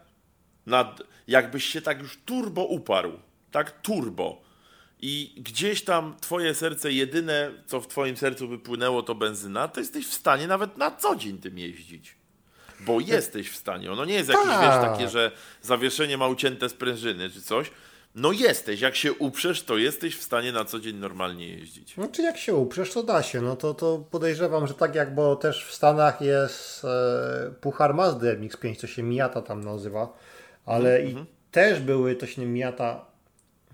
nad, jakbyś się tak już turbo uparł, tak turbo, i gdzieś tam twoje serce jedyne, co w twoim sercu wypłynęło, to benzyna, to jesteś w stanie nawet na co dzień tym jeździć. Bo jesteś w stanie. Ono nie jest jakieś, wiesz, Tak. takie, że zawieszenie ma ucięte sprężyny czy coś. No jesteś, jak się uprzesz, to jesteś w stanie na co dzień normalnie jeździć. No czy jak się uprzesz, to da się. No to, to podejrzewam, że tak jak, bo też w Stanach jest e, Puchar Mazdy MX-5, co się Miata tam nazywa, ale i też były, to się Miata...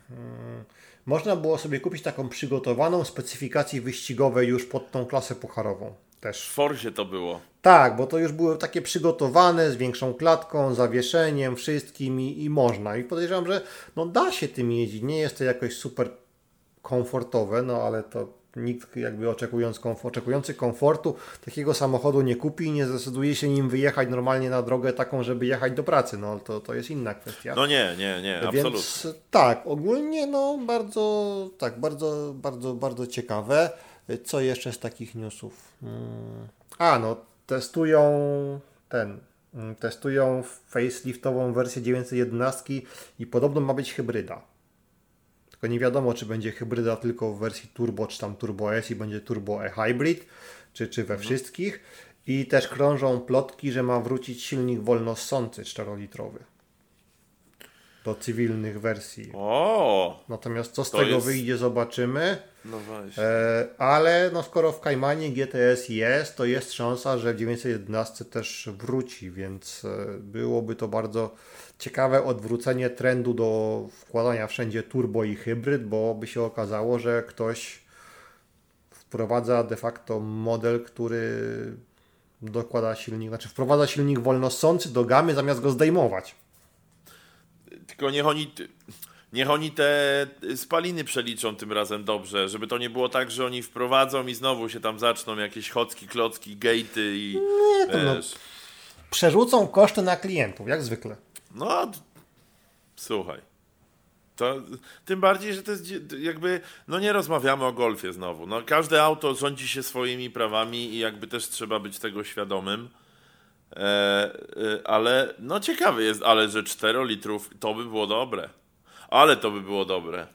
Hmm, można było sobie kupić taką przygotowaną specyfikację wyścigowej już pod tą klasę pucharową też. W Forzie to było. Tak, bo to już były takie przygotowane z większą klatką, zawieszeniem, wszystkim i, i można. I podejrzewam, że no da się tym jeździć. Nie jest to jakoś super komfortowe, no ale to nikt jakby oczekując komf- oczekujący komfortu takiego samochodu nie kupi i nie zdecyduje się nim wyjechać normalnie na drogę taką, żeby jechać do pracy. No to, to jest inna kwestia. No nie, nie, nie, absolutnie. Więc tak, ogólnie no bardzo, tak, bardzo, bardzo, bardzo ciekawe. Co jeszcze z takich newsów? Hmm. A, no, testują ten, mm, testują faceliftową wersję 911 i podobno ma być hybryda. Tylko nie wiadomo, czy będzie hybryda tylko w wersji turbo, czy tam turbo S i będzie turbo e-hybrid, czy, czy we wszystkich. I też krążą plotki, że ma wrócić silnik wolnossący 4-litrowy do cywilnych wersji. O, Natomiast co z tego jest- wyjdzie, zobaczymy. no właśnie. E, ale no skoro w Kaimanie GTS jest, to jest szansa, że w 911 też wróci, więc e, byłoby to bardzo ciekawe odwrócenie trendu do wkładania wszędzie turbo i hybryd, bo by się okazało, że ktoś wprowadza de facto model, który dokłada silnik, znaczy wprowadza silnik wolnossący do gamy zamiast go zdejmować. Tylko niech oni, niech oni te spaliny przeliczą tym razem dobrze, żeby to nie było tak, że oni wprowadzą i znowu się tam zaczną jakieś chocki, klocki, gatey i to no. Przerzucą koszty na klientów, jak zwykle. No, słuchaj. To, tym bardziej, że to jest jakby, no nie rozmawiamy o golfie znowu. No, każde auto rządzi się swoimi prawami i jakby też trzeba być tego świadomym. E, e, ale no ciekawy jest, ale że 4 litrów to by było dobre. Ale to by było dobre.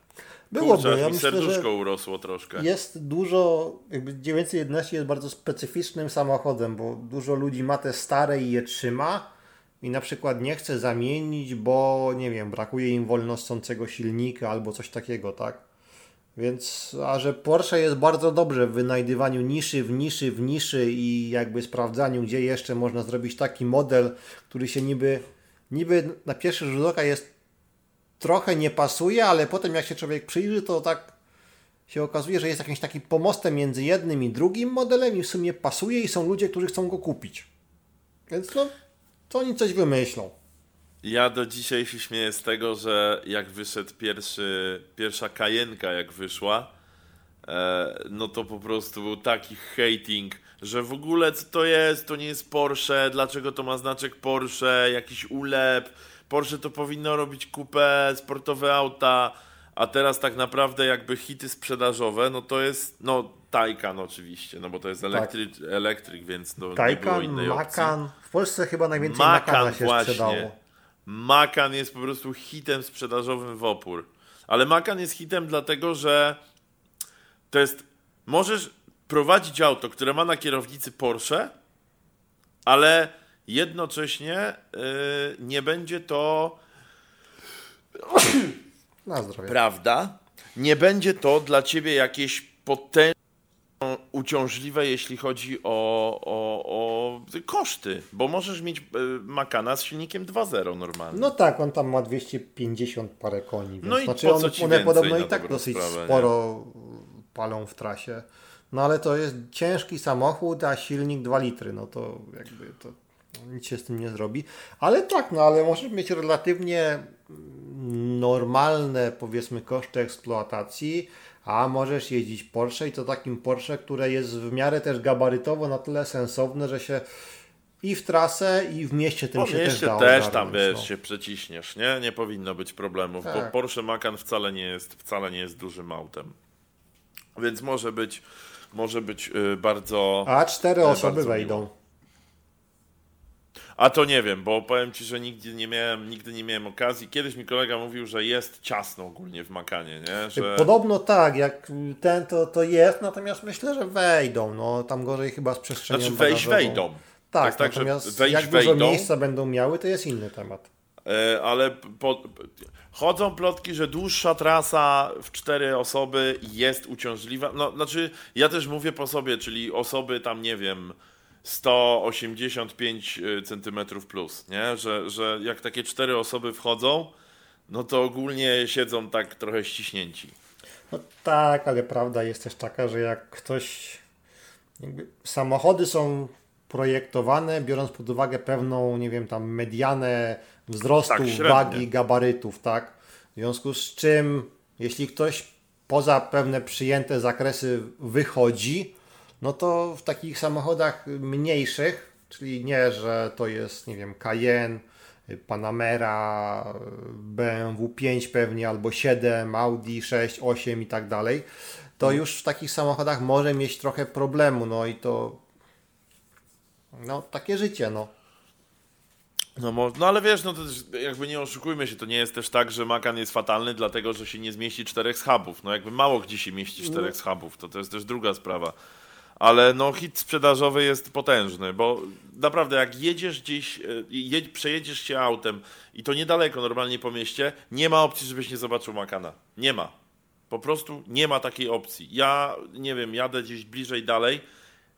Byłoby, Kurczę, ja mi myślę, że- serduszko urosło troszkę. Jest dużo, jakby 911 jest bardzo specyficznym samochodem, bo dużo ludzi ma te stare i je trzyma i na przykład nie chce zamienić, bo nie wiem, brakuje im wolnossącego silnika albo coś takiego, tak? Więc, a że Porsche jest bardzo dobrze w wynajdywaniu niszy w niszy w niszy i jakby sprawdzaniu, gdzie jeszcze można zrobić taki model, który się niby, niby na pierwszy rzut oka jest trochę nie pasuje, ale potem jak się człowiek przyjrzy, to tak się okazuje, że jest jakimś takim pomostem między jednym i drugim modelem i w sumie pasuje i są ludzie, którzy chcą go kupić. Więc no, to oni coś wymyślą. Ja do dzisiaj się śmieję z tego, że jak wyszedł pierwszy, pierwsza kajenka, jak wyszła, e, no to po prostu był taki hating, że w ogóle co to jest, to nie jest Porsche, dlaczego to ma znaczek Porsche, jakiś ulep, Porsche to powinno robić kupę, sportowe auta, a teraz tak naprawdę jakby hity sprzedażowe, no to jest, no Taycan oczywiście, no bo to jest elektryk, elektryk więc no, nie było Taycan, innej opcji. Macan. W Polsce chyba najwięcej Macan Macana się właśnie. sprzedało. Macan jest po prostu hitem sprzedażowym w opór. Ale Macan jest hitem dlatego, że to jest. Możesz prowadzić auto, które ma na kierownicy Porsche, ale jednocześnie yy, nie będzie to. Na zdrowie. Prawda? Nie będzie to dla ciebie jakieś potężne uciążliwe, jeśli chodzi o, o, o koszty, bo możesz mieć y, Macana z silnikiem 2.0 normalnie. No tak, on tam ma 250 parę koni. Więc No i znaczy po one, co ci one podobno i tak dosyć sprawę, nie? sporo palą w trasie. No ale to jest ciężki samochód, a silnik 2 litry. No to jakby to nic się z tym nie zrobi. Ale tak, no ale możesz mieć relatywnie normalne powiedzmy koszty eksploatacji, a możesz jeździć Porsche i to takim Porsche, które jest w miarę też gabarytowo na tyle sensowne, że się i w trasę i w mieście tym Po się też mieście da też, tam wiesz, no. się przeciśniesz, nie? Nie powinno być problemów, bo Tak. Porsche Macan wcale nie jest, wcale nie jest dużym autem. Więc może być, może być y, bardzo... A cztery E, osoby wejdą. A to nie wiem, bo powiem ci, że nigdy nie miałem, nigdy nie miałem okazji. Kiedyś mi kolega mówił, że jest ciasno ogólnie w Macanie, nie? Że... Podobno tak, jak ten to, to jest, natomiast myślę, że wejdą. No tam gorzej chyba z przestrzenią Znaczy wejść bagażową. wejdą. Tak, tak, natomiast wejść jak dużo wejdą. miejsca będą miały, to jest inny temat. E, ale po, chodzą plotki, że dłuższa trasa w cztery osoby jest uciążliwa. No, znaczy, ja też mówię po sobie, czyli osoby tam, nie wiem, 185 e, cm plus, nie? Że, że jak takie cztery osoby wchodzą, no to ogólnie siedzą tak trochę ściśnięci. No tak, ale prawda jest też taka, że jak ktoś. samochody są projektowane, biorąc pod uwagę pewną, nie wiem, tam medianę wzrostu, tak, wagi, gabarytów, tak? W związku z czym, jeśli ktoś poza pewne przyjęte zakresy wychodzi, no to w takich samochodach mniejszych, czyli nie, że to jest, nie wiem, Cayenne, Panamera, BMW 5 pewnie, albo 7, Audi 6, 8 i tak dalej, to mhm. już w takich samochodach może mieć trochę problemu, no i to no, takie życie, no. No, no ale wiesz, no to też, jakby nie oszukujmy się, to nie jest też tak, że Macan jest fatalny, dlatego że się nie zmieści czterech schabów. No jakby mało gdzie się mieści czterech no. schabów, to to jest też druga sprawa. Ale no hit sprzedażowy jest potężny, bo naprawdę jak jedziesz gdzieś, e, jedź, przejedziesz się autem i to niedaleko normalnie po mieście, nie ma opcji, żebyś nie zobaczył Macana. Nie ma. Po prostu nie ma takiej opcji. Ja, nie wiem, jadę gdzieś bliżej dalej,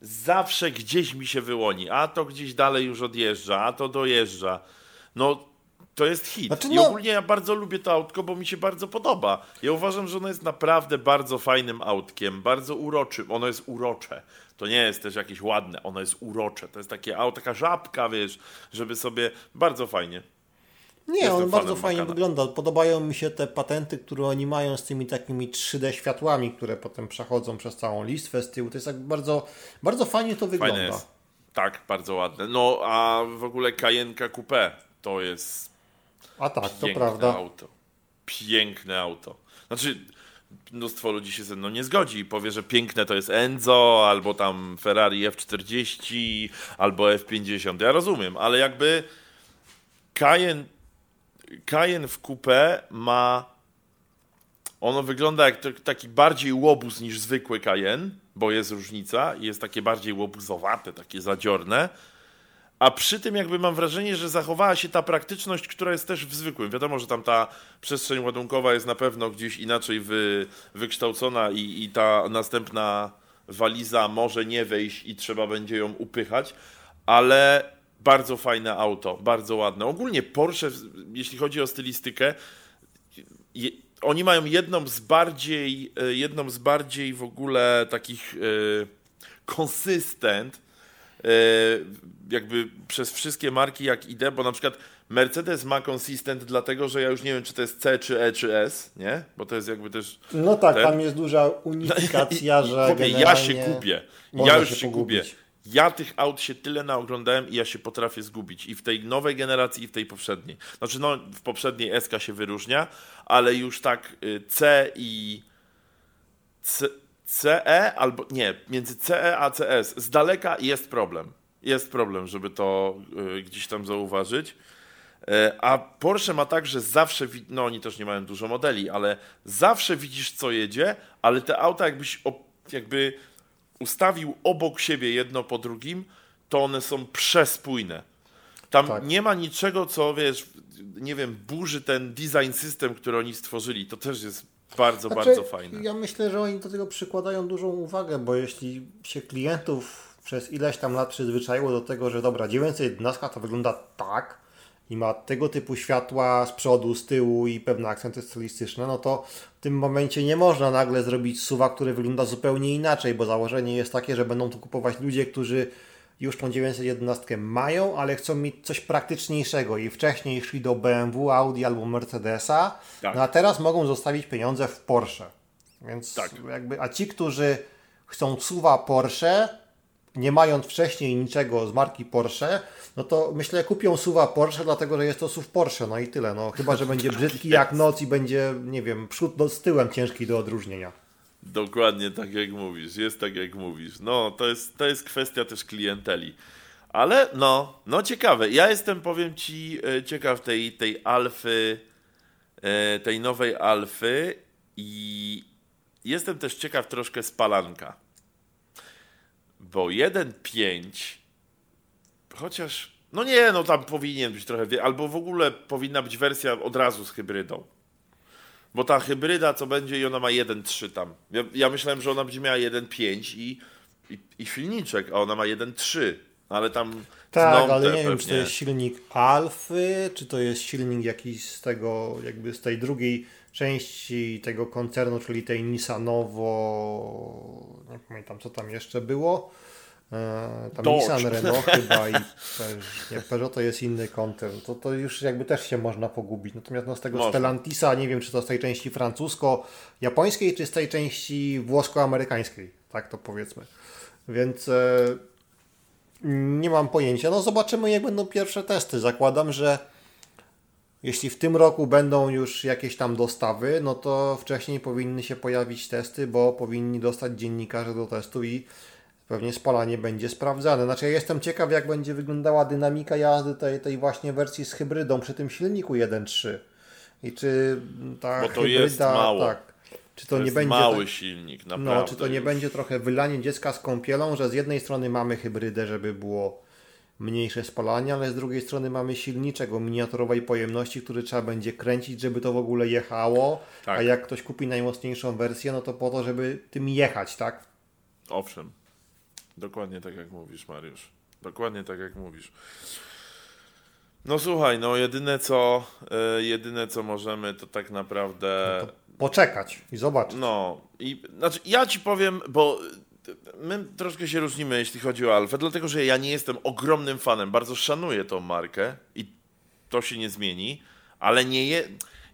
zawsze gdzieś mi się wyłoni, a to gdzieś dalej już odjeżdża, a to dojeżdża. No, to jest hit. Znaczy, no... I ogólnie ja bardzo lubię to autko, bo mi się bardzo podoba. Ja uważam, że ono jest naprawdę bardzo fajnym autkiem, bardzo uroczym. Ono jest urocze. To nie jest też jakieś ładne, ono jest urocze. To jest takie auto, taka żabka, wiesz, żeby sobie bardzo fajnie. Nie, Jestem on bardzo fajnie Makana. wygląda. Podobają mi się te patenty, które oni mają z tymi takimi 3D światłami, które potem przechodzą przez całą listwę z tyłu. To jest tak bardzo, bardzo fajnie to wygląda. Tak, bardzo ładne. No, a w ogóle Kajenka Coupe to jest a tak, to prawda. auto. Piękne auto. Znaczy, mnóstwo ludzi się ze mną nie zgodzi i powie, że piękne to jest Enzo, albo tam Ferrari F40, albo F50. Ja rozumiem, ale jakby Cayenne Cayenne w coupé ma. Ono wygląda jak taki bardziej łobuz niż zwykły Cayenne, bo jest różnica i jest takie bardziej łobuzowate, takie zadziorne. A przy tym jakby mam wrażenie, że zachowała się ta praktyczność, która jest też w zwykłym. Wiadomo, że tam ta przestrzeń ładunkowa jest na pewno gdzieś inaczej wy, wykształcona i, i ta następna waliza może nie wejść i trzeba będzie ją upychać, ale bardzo fajne auto, bardzo ładne. Ogólnie Porsche, jeśli chodzi o stylistykę, je, oni mają jedną z bardziej, e, jedną z bardziej w ogóle takich konsystent, e, jakby przez wszystkie marki jak idę, bo na przykład Mercedes ma consistent dlatego, że ja już nie wiem, czy to jest C, czy E, czy S, nie? Bo to jest jakby też... No tak, ten... tam jest duża unifikacja, że Ja się gubię. Ja już się, się gubię ja tych aut się tyle naoglądałem i ja się potrafię zgubić. I w tej nowej generacji, i w tej poprzedniej. Znaczy, no, w poprzedniej SK się wyróżnia, ale już tak y, C i C, CE albo nie, między CE a CS z daleka jest problem. Jest problem, żeby to y, gdzieś tam zauważyć. Y, a Porsche ma tak, że zawsze, no oni też nie mają dużo modeli, ale zawsze widzisz co jedzie, ale te auta jakbyś jakby ustawił obok siebie jedno po drugim, to one są przespójne. Tam tak. nie ma niczego, co wiesz, nie wiem, burzy ten design system, który oni stworzyli. To też jest bardzo, znaczy, bardzo fajne. Ja myślę, że oni do tego przykładają dużą uwagę, bo jeśli się klientów przez ileś tam lat przyzwyczaiło do tego, że dobra, 911 to wygląda tak, i ma tego typu światła z przodu, z tyłu i pewne akcenty stylistyczne, no to w tym momencie nie można nagle zrobić suwa, który wygląda zupełnie inaczej, bo założenie jest takie, że będą to kupować ludzie, którzy już tą 911 mają, ale chcą mieć coś praktyczniejszego i wcześniej szli do BMW, Audi albo Mercedesa, tak. no a teraz mogą zostawić pieniądze w Porsche. Więc tak. jakby, a ci, którzy chcą suwa Porsche, nie mając wcześniej niczego z marki Porsche, no to myślę kupią suwa Porsche, dlatego że jest to SUV Porsche, no i tyle. No, chyba, że będzie brzydki jak <laughs> noc i będzie, nie wiem, przód do, z tyłem ciężki do odróżnienia. Dokładnie tak jak mówisz, jest tak jak mówisz. No, to jest, to jest kwestia też klienteli. Ale no, no ciekawe. Ja jestem, powiem Ci, e, ciekaw tej, tej alfy, e, tej nowej alfy i jestem też ciekaw troszkę spalanka. Bo 1.5 chociaż No nie, no tam powinien być trochę, albo w ogóle powinna być wersja od razu z hybrydą. Bo ta hybryda co będzie i ona ma 1.3 tam. Ja, ja myślałem, że ona będzie miała 1.5 i, i, i silniczek, a ona ma 1.3. Ale tam Tak, ale nie wiem, czy to pewnie. jest silnik Alfy, czy to jest silnik jakiś z tego, jakby z tej drugiej części tego koncernu, czyli tej Nissanowo, nie pamiętam co tam jeszcze było. E, Tam Dodge. Nissan Renault <laughs> chyba i Peugeot, nie, Peugeot to jest inny koncern. To, to już jakby też się można pogubić. Natomiast no z tego Można. Stellantisa, nie wiem czy to z tej części francusko-japońskiej, czy z tej części włosko-amerykańskiej. Tak to powiedzmy. Więc e, nie mam pojęcia. No zobaczymy, jak będą pierwsze testy. Zakładam, że jeśli w tym roku będą już jakieś tam dostawy, no to wcześniej powinny się pojawić testy, bo powinni dostać dziennikarze do testu i pewnie spalanie będzie sprawdzane. Znaczy ja jestem ciekaw, jak będzie wyglądała dynamika jazdy tej, tej właśnie wersji z hybrydą przy tym silniku 1.3. I czy ta Bo to hybryda, jest mało. tak, czy to, To nie jest będzie mały tak, silnik, naprawdę. no, czy to nie już. będzie trochę wylanie dziecka z kąpielą, że z jednej strony mamy hybrydę, żeby było mniejsze spalanie, ale z drugiej strony mamy silniczek o miniaturowej pojemności, który trzeba będzie kręcić, żeby to w ogóle jechało, Tak. a jak ktoś kupi najmocniejszą wersję, no to po to, żeby tym jechać, tak? Owszem. Dokładnie tak jak mówisz, Mariusz. Dokładnie tak jak mówisz. No słuchaj, no jedyne co, e, jedyne co możemy to tak naprawdę... Poczekać i zobaczyć. No, i znaczy ja ci powiem, bo my troszkę się różnimy, jeśli chodzi o Alfę, dlatego że ja nie jestem ogromnym fanem, bardzo szanuję tą markę i to się nie zmieni, ale nie je...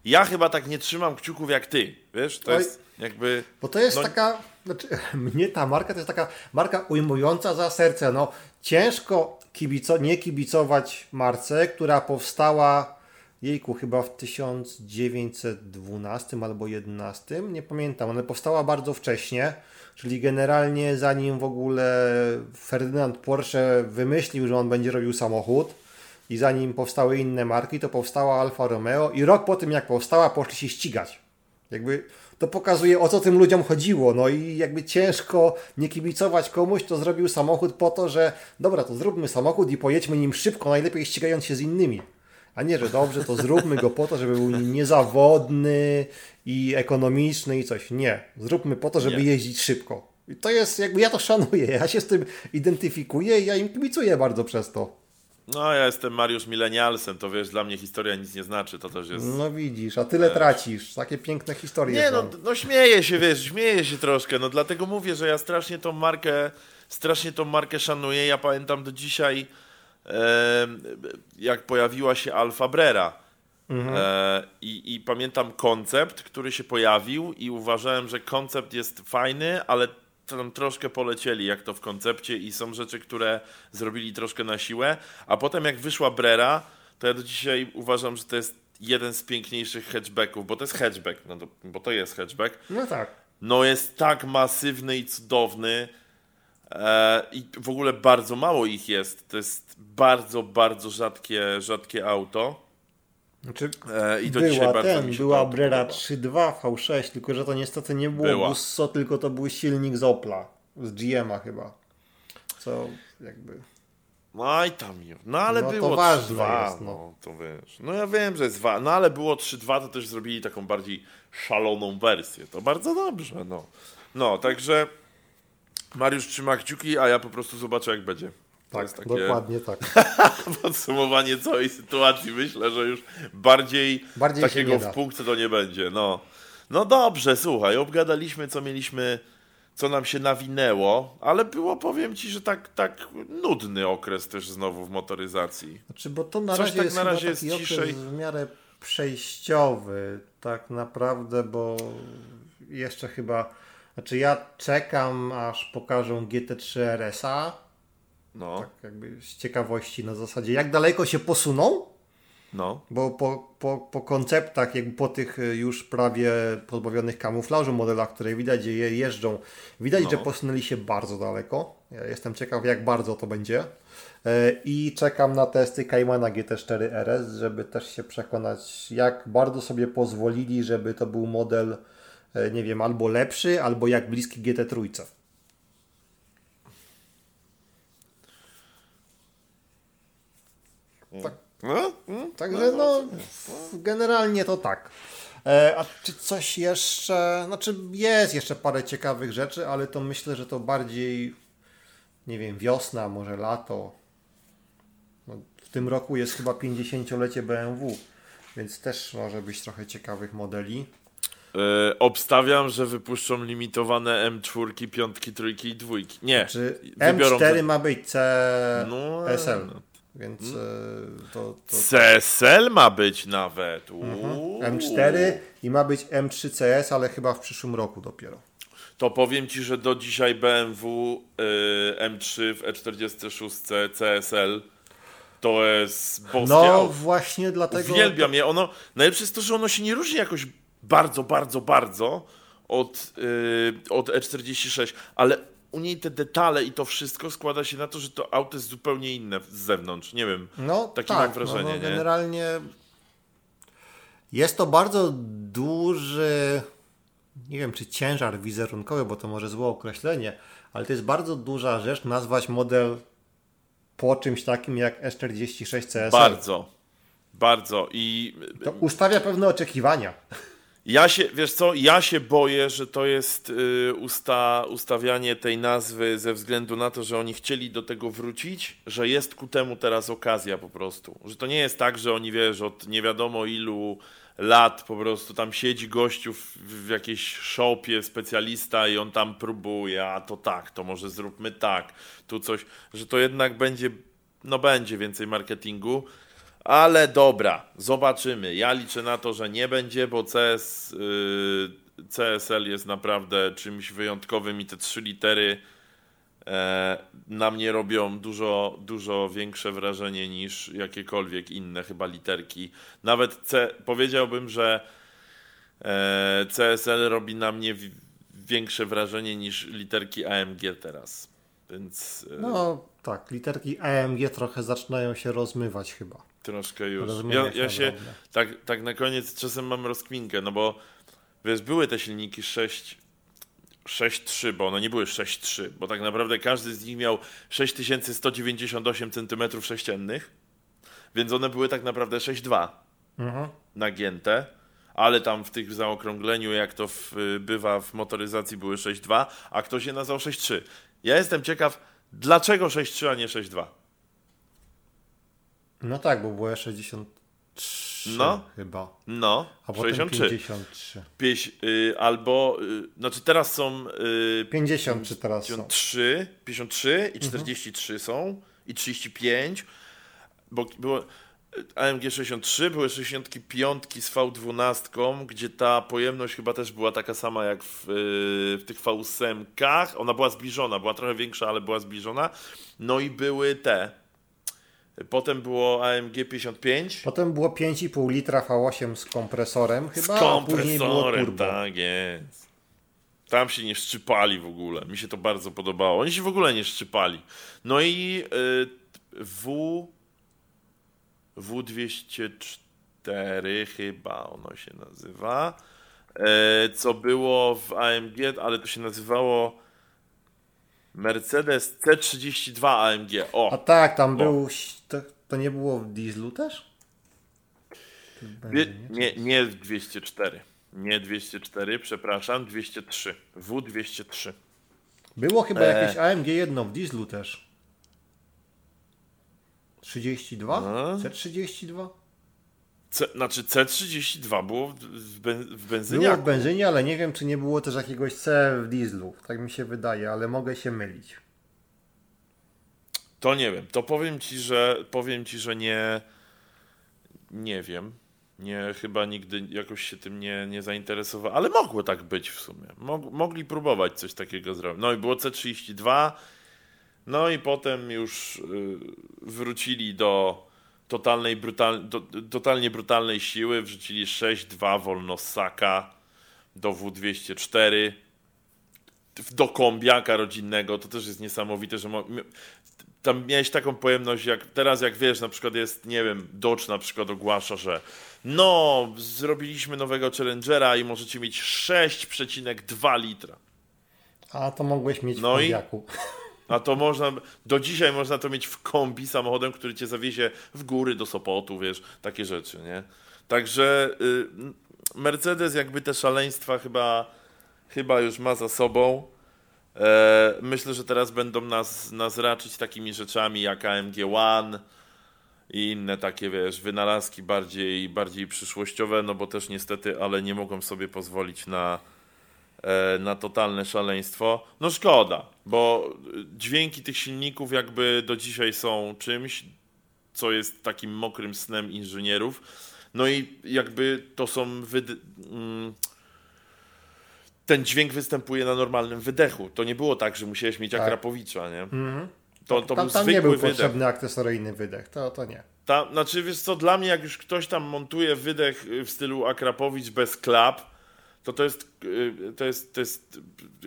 Ja chyba tak nie trzymam kciuków jak ty, wiesz? To Oj. jest jakby... Bo to jest No- taka, znaczy, <laughs> mnie ta marka to jest taka marka ujmująca za serce. No, ciężko kibico, nie kibicować marce, która powstała, jejku, chyba w 1912 albo 11, nie pamiętam, ale powstała bardzo wcześnie, czyli generalnie zanim w ogóle Ferdynand Porsche wymyślił, że on będzie robił samochód, i zanim powstały inne marki, to powstała Alfa Romeo i rok po tym jak powstała, poszli się ścigać. Jakby to pokazuje o co tym ludziom chodziło. No i jakby ciężko nie kibicować komuś, kto zrobił samochód po to, że dobra, to zróbmy samochód i pojedźmy nim szybko, najlepiej ścigając się z innymi. A nie, że dobrze, to zróbmy go po to, żeby był niezawodny i ekonomiczny i coś. Nie. Zróbmy po to, żeby Nie. jeździć szybko. I to jest, jakby ja to szanuję, ja się z tym identyfikuję i ja im kibicuję bardzo przez to. No, ja jestem Mariusz Milenialsem, to wiesz, dla mnie historia nic nie znaczy, to też jest... No widzisz, a tyle tracisz. Takie piękne historie Nie, są. no, no śmieję się, wiesz, śmieję się troszkę, no dlatego mówię, że ja strasznie tą markę, strasznie tą markę szanuję. Ja pamiętam do dzisiaj, e, jak pojawiła się Alfa Brera. E, i, I pamiętam koncept, który się pojawił i uważałem, że koncept jest fajny, ale tam troszkę polecieli jak to w koncepcie i są rzeczy, które zrobili troszkę na siłę, a potem jak wyszła Brera, to ja do dzisiaj uważam, że to jest jeden z piękniejszych hatchbacków, bo to jest hatchback, no to, bo to jest hatchback. No tak. No jest tak masywny i cudowny e, i w ogóle bardzo mało ich jest. To jest bardzo, bardzo rzadkie, rzadkie auto. Znaczy, E, I to dzisiaj była bardzo ten, mi się była Brera podoba. 3.2 V6, tylko że to niestety nie było Była. Busso, tylko to był silnik z Opla, z GM'a chyba. Co jakby... No i tam już. No ale No było ważne 3-2, jest, no. no. to wiesz. No ja wiem, że jest 2, no ale było 3-2, to też zrobili taką bardziej szaloną wersję. To bardzo dobrze, no. No, także Mariusz trzyma kciuki, a ja po prostu zobaczę jak będzie. Tak, takie dokładnie tak. <laughs> podsumowanie całej sytuacji. Myślę, że już bardziej, Bardziej takiego w punkcie to nie będzie. No. no dobrze, słuchaj, obgadaliśmy co mieliśmy, co nam się nawinęło, ale było, powiem ci, że tak, tak nudny okres też znowu w motoryzacji. Znaczy, bo to na Coś razie tak jest na razie jest ciszej. w miarę przejściowy, tak naprawdę, bo jeszcze chyba... Znaczy ja czekam, aż pokażą GT3 RS-a, No, tak jakby z ciekawości na zasadzie, jak daleko się posuną, no, Bo po, po, po konceptach, jakby po tych y, już prawie pozbawionych kamuflażu modelach, które widać, że je jeżdżą, widać, No. że posunęli się bardzo daleko. Ja jestem ciekaw, jak bardzo to będzie. E, I czekam na testy Caymana GT4 RS, żeby też się przekonać, jak bardzo sobie pozwolili, żeby to był model, e, nie wiem, albo lepszy, albo jak bliski GT3. No, mm, Także no, generalnie to tak. E, a czy coś jeszcze, znaczy jest jeszcze parę ciekawych rzeczy, ale to myślę, że to bardziej, nie wiem, wiosna, może lato. No, w tym roku jest chyba 50-lecie BMW, więc też może być trochę ciekawych modeli. E, obstawiam, że wypuszczą limitowane M4, piątki, trójki i dwójki. Nie. Czy wybiorą M4 te- ma być No, CSL, no. Więc e, to, to CSL ma być nawet. Uuu. M4 i ma być M3 CS, ale chyba w przyszłym roku dopiero. To powiem ci, że do dzisiaj BMW y, M3 w E46 CSL to jest boskie No właśnie dlatego... Uwielbiam je. Ono, najlepsze jest to, że ono się nie różni jakoś bardzo, bardzo, bardzo od, yy, od E46, ale u niej te detale i to wszystko składa się na to, że to auto jest zupełnie inne z zewnątrz. Nie wiem. No Takie tak, mam wrażenie, no, no, nie? generalnie jest to bardzo duży, nie wiem czy ciężar wizerunkowy, bo to może złe określenie, ale to jest bardzo duża rzecz nazwać model po czymś takim jak S46 CSL. Bardzo. Bardzo. I To ustawia pewne oczekiwania. Ja się, wiesz co, ja się boję, że to jest y, usta, ustawianie tej nazwy ze względu na to, że oni chcieli do tego wrócić, że jest ku temu teraz okazja po prostu. Że to nie jest tak, że oni, wiesz, od nie wiadomo ilu lat po prostu tam siedzi gościu w, w jakiejś shopie specjalista i on tam próbuje, a to tak, to może zróbmy tak, tu coś, że to jednak będzie, no będzie więcej marketingu, ale dobra, zobaczymy. Ja liczę na to, że nie będzie, bo CS, y, CSL jest naprawdę czymś wyjątkowym i te trzy litery e, na mnie robią dużo, dużo większe wrażenie niż jakiekolwiek inne chyba literki. Nawet C, powiedziałbym, że e, CSL robi na mnie wi- większe wrażenie niż literki AMG teraz. Więc e, No tak, literki AMG trochę zaczynają się rozmywać chyba. Troszkę już. Ja, ja się drobne. tak, tak na koniec czasem mam rozkminkę, no bo wiesz, były te silniki 6 6.3, bo one nie były 6.3, bo tak naprawdę każdy z nich miał 6198 cm sześciennych, więc one były tak naprawdę 6.2 Mhm. nagięte, ale tam w tych zaokrągleniu, jak to w, bywa w motoryzacji, były 6.2, a ktoś je nazwał 6.3. Ja jestem ciekaw, dlaczego 6.3, a nie 6.2. No tak, bo było 63 No. chyba. No, A potem 63. 53. Pieś, y, albo, y, znaczy teraz są y, 53 teraz są. 53, 53 i 43 są i 35, bo było y, AMG 63, były 65 z V12, gdzie ta pojemność chyba też była taka sama jak w, y, w tych V8, ona była zbliżona, była trochę większa, ale była zbliżona, no i były te, potem było AMG 55, Potem było 5,5 litra V8 z kompresorem chyba, z a później było kompresorem, turbo. tak jest. Tam się nie szczypali w ogóle. Mi się to bardzo podobało. Oni się w ogóle nie szczypali. No i y, W W204 chyba ono się nazywa. E, co było w AMG, ale to się nazywało Mercedes C32 AMG. O, A tak, tam O. był, to, to nie było w dieslu też? Wie, nie, nie 204. Nie 204, przepraszam, 203. W203. Było chyba E. jakieś AMG jedno w dieslu też. 32? No. C32? C, znaczy C32 było w, ben, w Było benzyniaku. w benzynie, ale nie wiem, czy nie było też jakiegoś C w dieslu. Tak mi się wydaje, ale mogę się mylić. To nie wiem. To powiem ci, że powiem ci, że nie nie wiem. Nie, chyba nigdy jakoś się tym nie, nie zainteresowałem, ale mogło tak być w sumie. Mog, mogli próbować coś takiego zrobić. No i było C32, no i potem już y, wrócili do totalnej brutal, do, totalnie brutalnej siły, wrzucili 6-2 Wolnosaka do W204 w- do kombiaka rodzinnego, to też jest niesamowite, że tam miałeś taką pojemność, jak teraz jak wiesz, na przykład jest, nie wiem, Dodge na przykład ogłasza, że no, zrobiliśmy nowego Challengera i możecie mieć 6,2 litra. A to mogłeś mieć No w i- kombiaku. A to można, do dzisiaj można to mieć w kombi samochodem, który cię zawiezie w góry do Sopotu, wiesz, takie rzeczy, nie? Także y, Mercedes jakby te szaleństwa chyba, chyba już ma za sobą. E, myślę, że teraz będą nas, nas raczyć takimi rzeczami jak AMG One i inne takie, wiesz, wynalazki bardziej, bardziej przyszłościowe, no bo też niestety, ale nie mogą sobie pozwolić na, e, na totalne szaleństwo. No szkoda, bo dźwięki tych silników jakby do dzisiaj są czymś, co jest takim mokrym snem inżynierów. No i jakby to są wyd- mm, ten dźwięk występuje na normalnym wydechu. To nie było tak, że musiałeś mieć Tak. Akrapowicza, nie? To, to tam był tam nie był wydech. potrzebny akcesoryjny wydech, to, to nie. Ta, znaczy, wiesz co, dla mnie jak już ktoś tam montuje wydech w stylu Akrapowicz bez klap, to to jest, y, to jest, to jest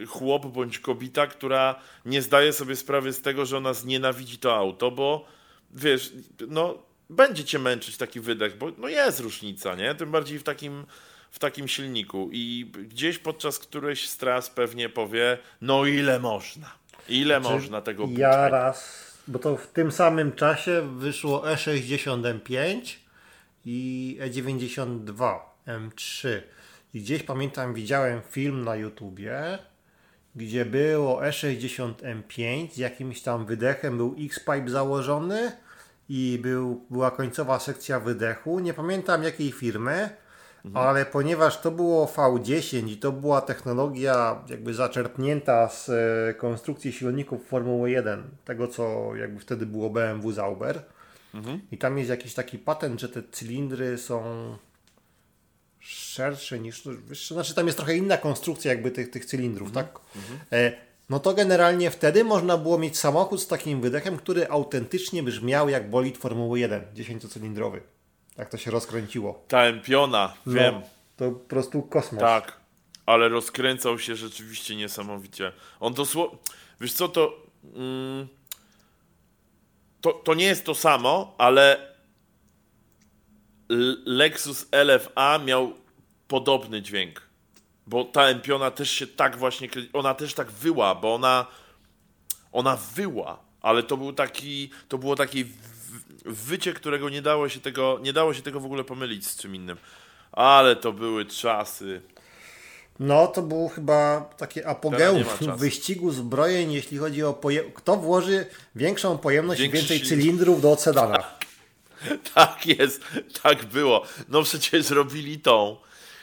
chłop bądź kobieta, która nie zdaje sobie sprawy z tego, że ona znienawidzi to auto, bo wiesz, no będzie cię męczyć taki wydech, bo no jest różnica, nie? Tym bardziej w takim, w takim silniku i gdzieś podczas którejś z tras pewnie powie, no ile można, ile można tego Znaczy, Ja raz, bo to w tym samym czasie wyszło E E60 M5 i E E92 M3. I gdzieś pamiętam, widziałem film na YouTubie, gdzie było E E60 M5 z jakimś tam wydechem, był X-Pipe założony i był, była końcowa sekcja wydechu. Nie pamiętam jakiej firmy, ale ponieważ to było V10 i to była technologia jakby zaczerpnięta z e, konstrukcji silników Formuły 1, tego co jakby wtedy było BMW Zauber. I tam jest jakiś taki patent, że te cylindry są szersze niż no, wyższe. Znaczy tam jest trochę inna konstrukcja jakby tych, tych cylindrów, tak? E, no to generalnie wtedy można było mieć samochód z takim wydechem, który autentycznie brzmiał jak bolid Formuły 1, 10-cylindrowy. Tak to się rozkręciło. Ta Empiona, wiem. No, to po prostu kosmos. Tak, ale rozkręcał się rzeczywiście niesamowicie. On dosłownie. Wiesz co, to. Mm, to, to nie jest to samo, ale Lexus LFA miał podobny dźwięk. Bo ta Empiona też się tak właśnie. Ona też tak wyła, bo ona. Ona wyła, ale to był taki. To było takie wycie, którego nie dało się tego. Nie dało się tego w ogóle pomylić z czym innym. Ale to były czasy. No to było chyba takie apogeum wyścigu zbrojeń, jeśli chodzi o poje... kto włoży większą pojemność Większy i więcej cylindrów do sedana. Tak <laughs> jest, tak było. No przecież robili tą.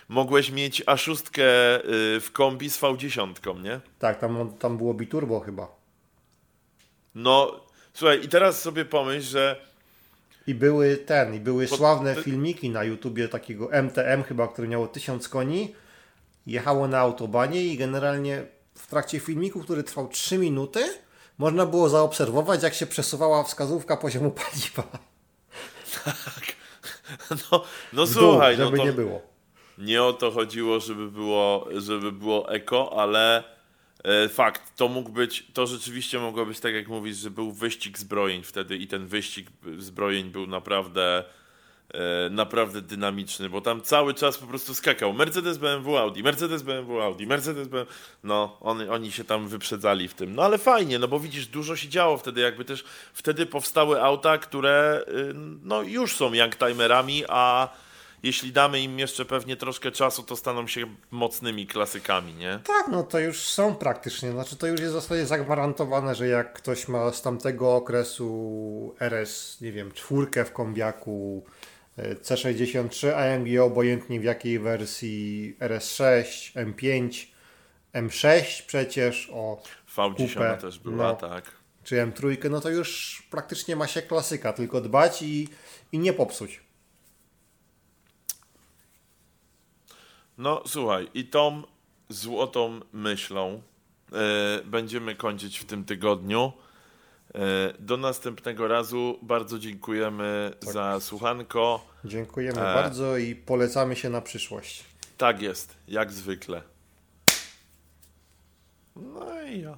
Mogłeś mieć A6 y, w kombi z V10, nie? Tak, tam, tam było biturbo chyba. No, słuchaj, i teraz sobie pomyśl, że I były ten, i były Bo- sławne filmiki na YouTubie takiego MTM chyba, które miało 1000 koni. Jechało na autobanie i generalnie w trakcie filmiku, który trwał 3 minuty, można było zaobserwować, jak się przesuwała wskazówka poziomu paliwa. <laughs> no, no W dół, słuchaj, no żeby to nie było. nie o to chodziło, żeby było, żeby było eko, ale e, fakt, to mógł być, to rzeczywiście mogło być tak jak mówisz, że był wyścig zbrojeń wtedy i ten wyścig zbrojeń był naprawdę naprawdę dynamiczny, bo tam cały czas po prostu skakał Mercedes, BMW, Audi, Mercedes, BMW, Audi, Mercedes, BMW, no on, oni się tam wyprzedzali w tym, no ale fajnie, no bo widzisz, dużo się działo wtedy, jakby też wtedy powstały auta, które y, no już są youngtimerami, a jeśli damy im jeszcze pewnie troszkę czasu, to staną się mocnymi klasykami, nie? Tak, no to już są praktycznie. Znaczy to już jest w zasadzie zagwarantowane, że jak ktoś ma z tamtego okresu RS, nie wiem, czwórkę w kombiaku, e, C63, AMG obojętnie w jakiej wersji RS6, M5, M6 przecież, o, V10 Kupę, też była, no. tak. czy M3, no to już praktycznie ma się klasyka, tylko dbać i, i nie popsuć. No słuchaj, i tą złotą myślą e, będziemy kończyć w tym tygodniu. E, do następnego razu. Bardzo dziękujemy za słuchanko. Dziękujemy E. bardzo i polecamy się na przyszłość. Tak jest, jak zwykle. No i ja.